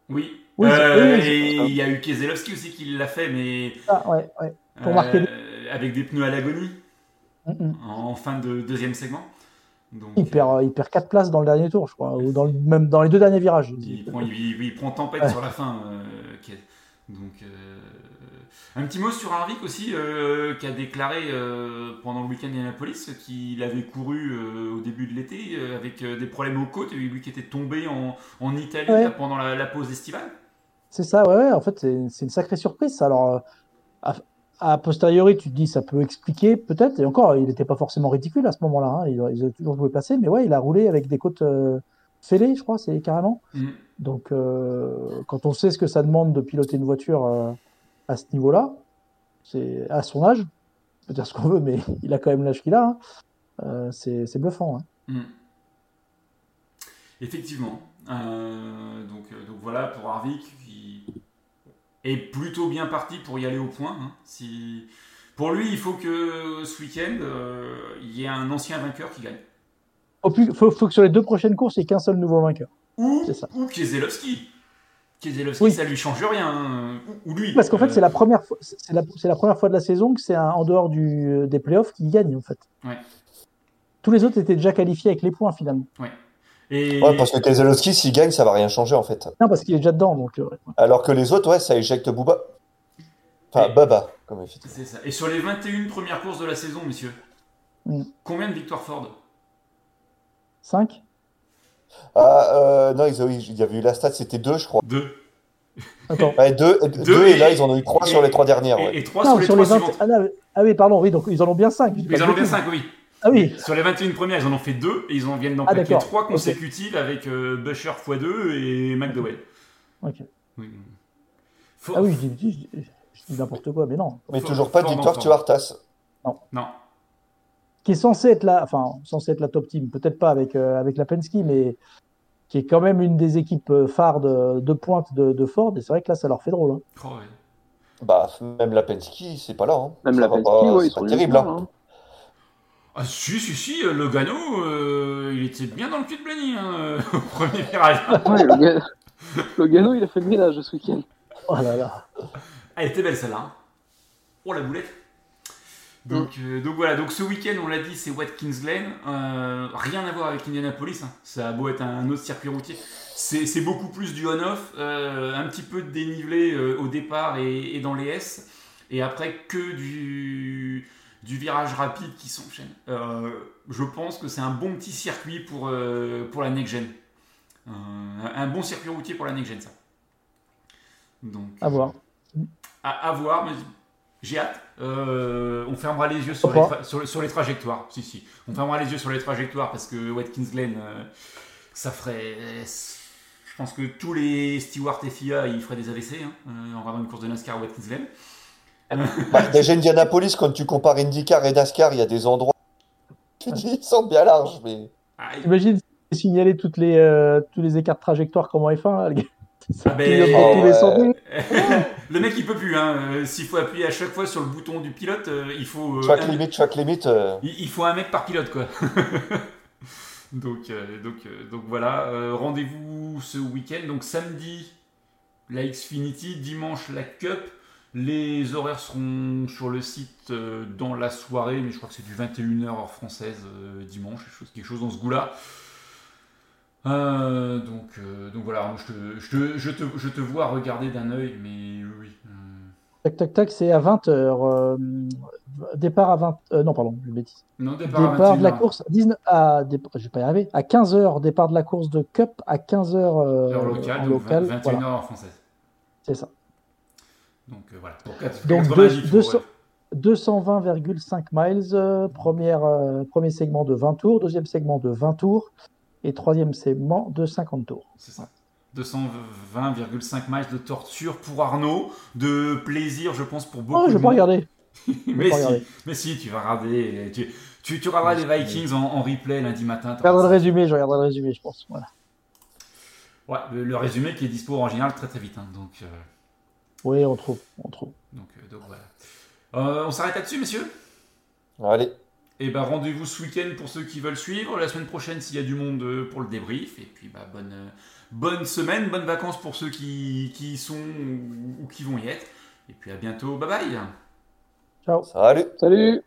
Oui. Oui, Euh, oui, et il y a eu Keselowski aussi qui l'a fait, mais Ah, ouais, ouais. Pour euh, marquer avec des pneus à l'agonie Mm, mm. en fin de deuxième segment. Donc, Il perd, il perd 4 places dans le dernier tour, je crois, ou dans le- même dans les deux derniers virages. Il prend, il, il- il prend tempête Ouais. sur la fin. euh, donc, euh, un petit mot sur Harvick aussi, euh, qui a déclaré euh, pendant le week-end d'Indianapolis qu'il avait couru au début de l'été avec des problèmes aux côtes, et lui qui était tombé en, en Italie Ouais. là, pendant la, la pause estivale. C'est ça, ouais, ouais, en fait, c'est une sacrée surprise. ça. Alors, a, a posteriori, tu te dis, ça peut expliquer, peut-être, et encore, il n'était pas forcément ridicule à ce moment-là. hein. Ils, ils ont toujours joué placé, mais ouais, il a roulé avec des côtes euh, fêlées, je crois, c'est carrément. Mm. Donc, euh, quand on sait ce que ça demande de piloter une voiture euh, à ce niveau-là, c'est à son âge, on peut dire ce qu'on veut, mais il a quand même l'âge qu'il a. hein. C'est bluffant. hein. Mm. Effectivement. Donc, donc voilà pour Harvick qui est plutôt bien parti pour y aller au point. hein. Si... Pour lui, il faut que ce week-end, euh, il y ait un ancien vainqueur qui gagne. Plus- faut, faut que sur les deux prochaines courses, il n'y ait qu'un seul nouveau vainqueur. Ou, ça. ou Keselowski. Keselowski, Oui. ça lui change rien. hein. Ou, ou lui. Parce qu'en fait, Euh, c'est la première fois, c'est la, la première fois de la saison que c'est un- en dehors du, des playoffs qu'il gagne en fait. Ouais. Tous les autres étaient déjà qualifiés avec les points finalement. Et, Ouais, parce que Keselowski, s'il gagne, ça va rien changer, en fait. Non, parce qu'il est déjà dedans. Donc, euh, Alors que les autres, ouais, ça éjecte Booba. Enfin, Et- Baba, comme c'est ça. Et sur les 21 premières courses de la saison, messieurs, Mm. combien de victoires Ford? 5 Ah, euh, non, ils ont eu- il y avait eu la stat, c'était deux, je crois. Deux. Attends. Ouais, deux, deux, et là, ils en ont eu trois sur les trois dernières. Et, ouais. et trois Non, sur les sur trois les 20 suivantes. ah, non, ah oui, pardon, oui, donc ils en ont bien 5. Ils en ont bien 5, oui. Ah oui, Sur les 21 premières, ils en ont fait deux et ils en viennent d'en Ah, claquer d'accord. trois consécutives avec euh, Busher x2 et McDowell. ok. Oui. Faut- Ah oui, je dis, je dis- je dis n'importe quoi, mais non. Mais toujours pas de victoire. Stuart Haas. Non. Qui est censé être là, enfin, censé être la top team. Peut-être pas avec, euh, avec la Penske, mais qui est quand même une des équipes euh, phares de, de pointe de, de Ford. Et c'est vrai que là, ça leur fait drôle. hein. Oh, ouais. Bah, même la Penske, c'est pas là. hein. Même Ça la Penske, pas- ouais, c'est ils pas sont terrible. hein. Ah, si, si, si, euh, Logano, euh, il était bien dans le cul de Blenny hein, euh, au premier virage. Ouais, le, gars- le Gano, il a fait le ménage ce week-end. Oh là là. Elle était belle celle-là. hein. Oh la boulette. Donc, euh, donc voilà, donc ce week-end, on l'a dit, c'est Watkins Glen. Euh, rien à voir avec Indianapolis. hein. Ça a beau être un autre circuit routier. C'est c'est beaucoup plus du on-off, euh, un petit peu de dénivelé euh, au départ et, et dans les S. Et après, que du, du virage rapide qui s'enchaîne. Euh, je pense que c'est un bon petit circuit pour, euh, pour la next-gen. Euh, un bon circuit routier pour la next-gen, ça. Donc, À voir. à, à voir, mais j'ai hâte. On fermera les yeux sur les, sur, sur trajectoires. Si, si. On fermera les yeux sur les trajectoires parce que Watkins Glen, ça ferait. Je pense que tous les stewards FIA, ils feraient des AVC hein, en regardant une course de NASCAR à Watkins Glen. Bah, déjà, Indianapolis, quand tu compares IndyCar et NASCAR, il y a des endroits. Tu dis, ils sont bien larges, mais. Ah, Imagine signaler toutes les, euh, tous les écarts de trajectoire comme en F1. Là, le gars. Ça Ah ben, oh, tous les le mec, il peut plus. Hein. Euh, S'il faut appuyer à chaque fois sur le bouton du pilote, euh, il faut. euh, Chaque un- limite, chaque limite. euh, Il il faut un mec par pilote, quoi. donc, euh, donc, donc voilà, euh, rendez-vous ce week-end. Donc samedi, la Xfinity, dimanche, la Cup. Les horaires seront sur le site euh, dans la soirée, mais je crois que c'est du 21h heure française euh, dimanche, quelque chose, dans ce goût-là. Euh, donc, euh, donc voilà, je, te, je, te, je, te, je te vois regarder d'un œil, mais oui, euh, Tac, tac, tac, c'est à 20h. départ à 20. euh, non, pardon, je bêtise. non, départ, à Départ de la 21h, course, 19, à, dé- je vais pas y arriver, à 15h, départ de la course de Cup à 15h heure locale, en donc local. 21h Voilà, heure française. c'est ça. Donc euh, voilà, pour 4, Donc, 90 deux- jours, 200 ouais. 220,5 miles, euh, première, euh, premier segment de 20 tours, deuxième segment de 20 tours et troisième segment de 50 tours. C'est ça. 220,5 miles de torture pour Arnaud, de plaisir, je pense, pour beaucoup Oh, je vais pas regarder. mais, si, mais si, tu vas regarder. Tu, tu, tu regarderas les Vikings en, en replay lundi matin. Je regarderai le résumé, je regarderai le résumé, je pense. Voilà. Ouais, le, le résumé qui est dispo en général très très vite. hein, donc, euh, Oui, on trouve, on trouve. donc, euh, donc voilà. Euh, on s'arrête là-dessus, messieurs? Allez, Et ben rendez-vous ce week-end pour ceux qui veulent suivre. La semaine prochaine, s'il y a du monde euh, pour le débrief. Et puis, bah, bonne, bonne semaine, bonnes vacances pour ceux qui, qui y sont ou, ou qui vont y être. Et puis à bientôt. Bye bye Ciao. salut! Salut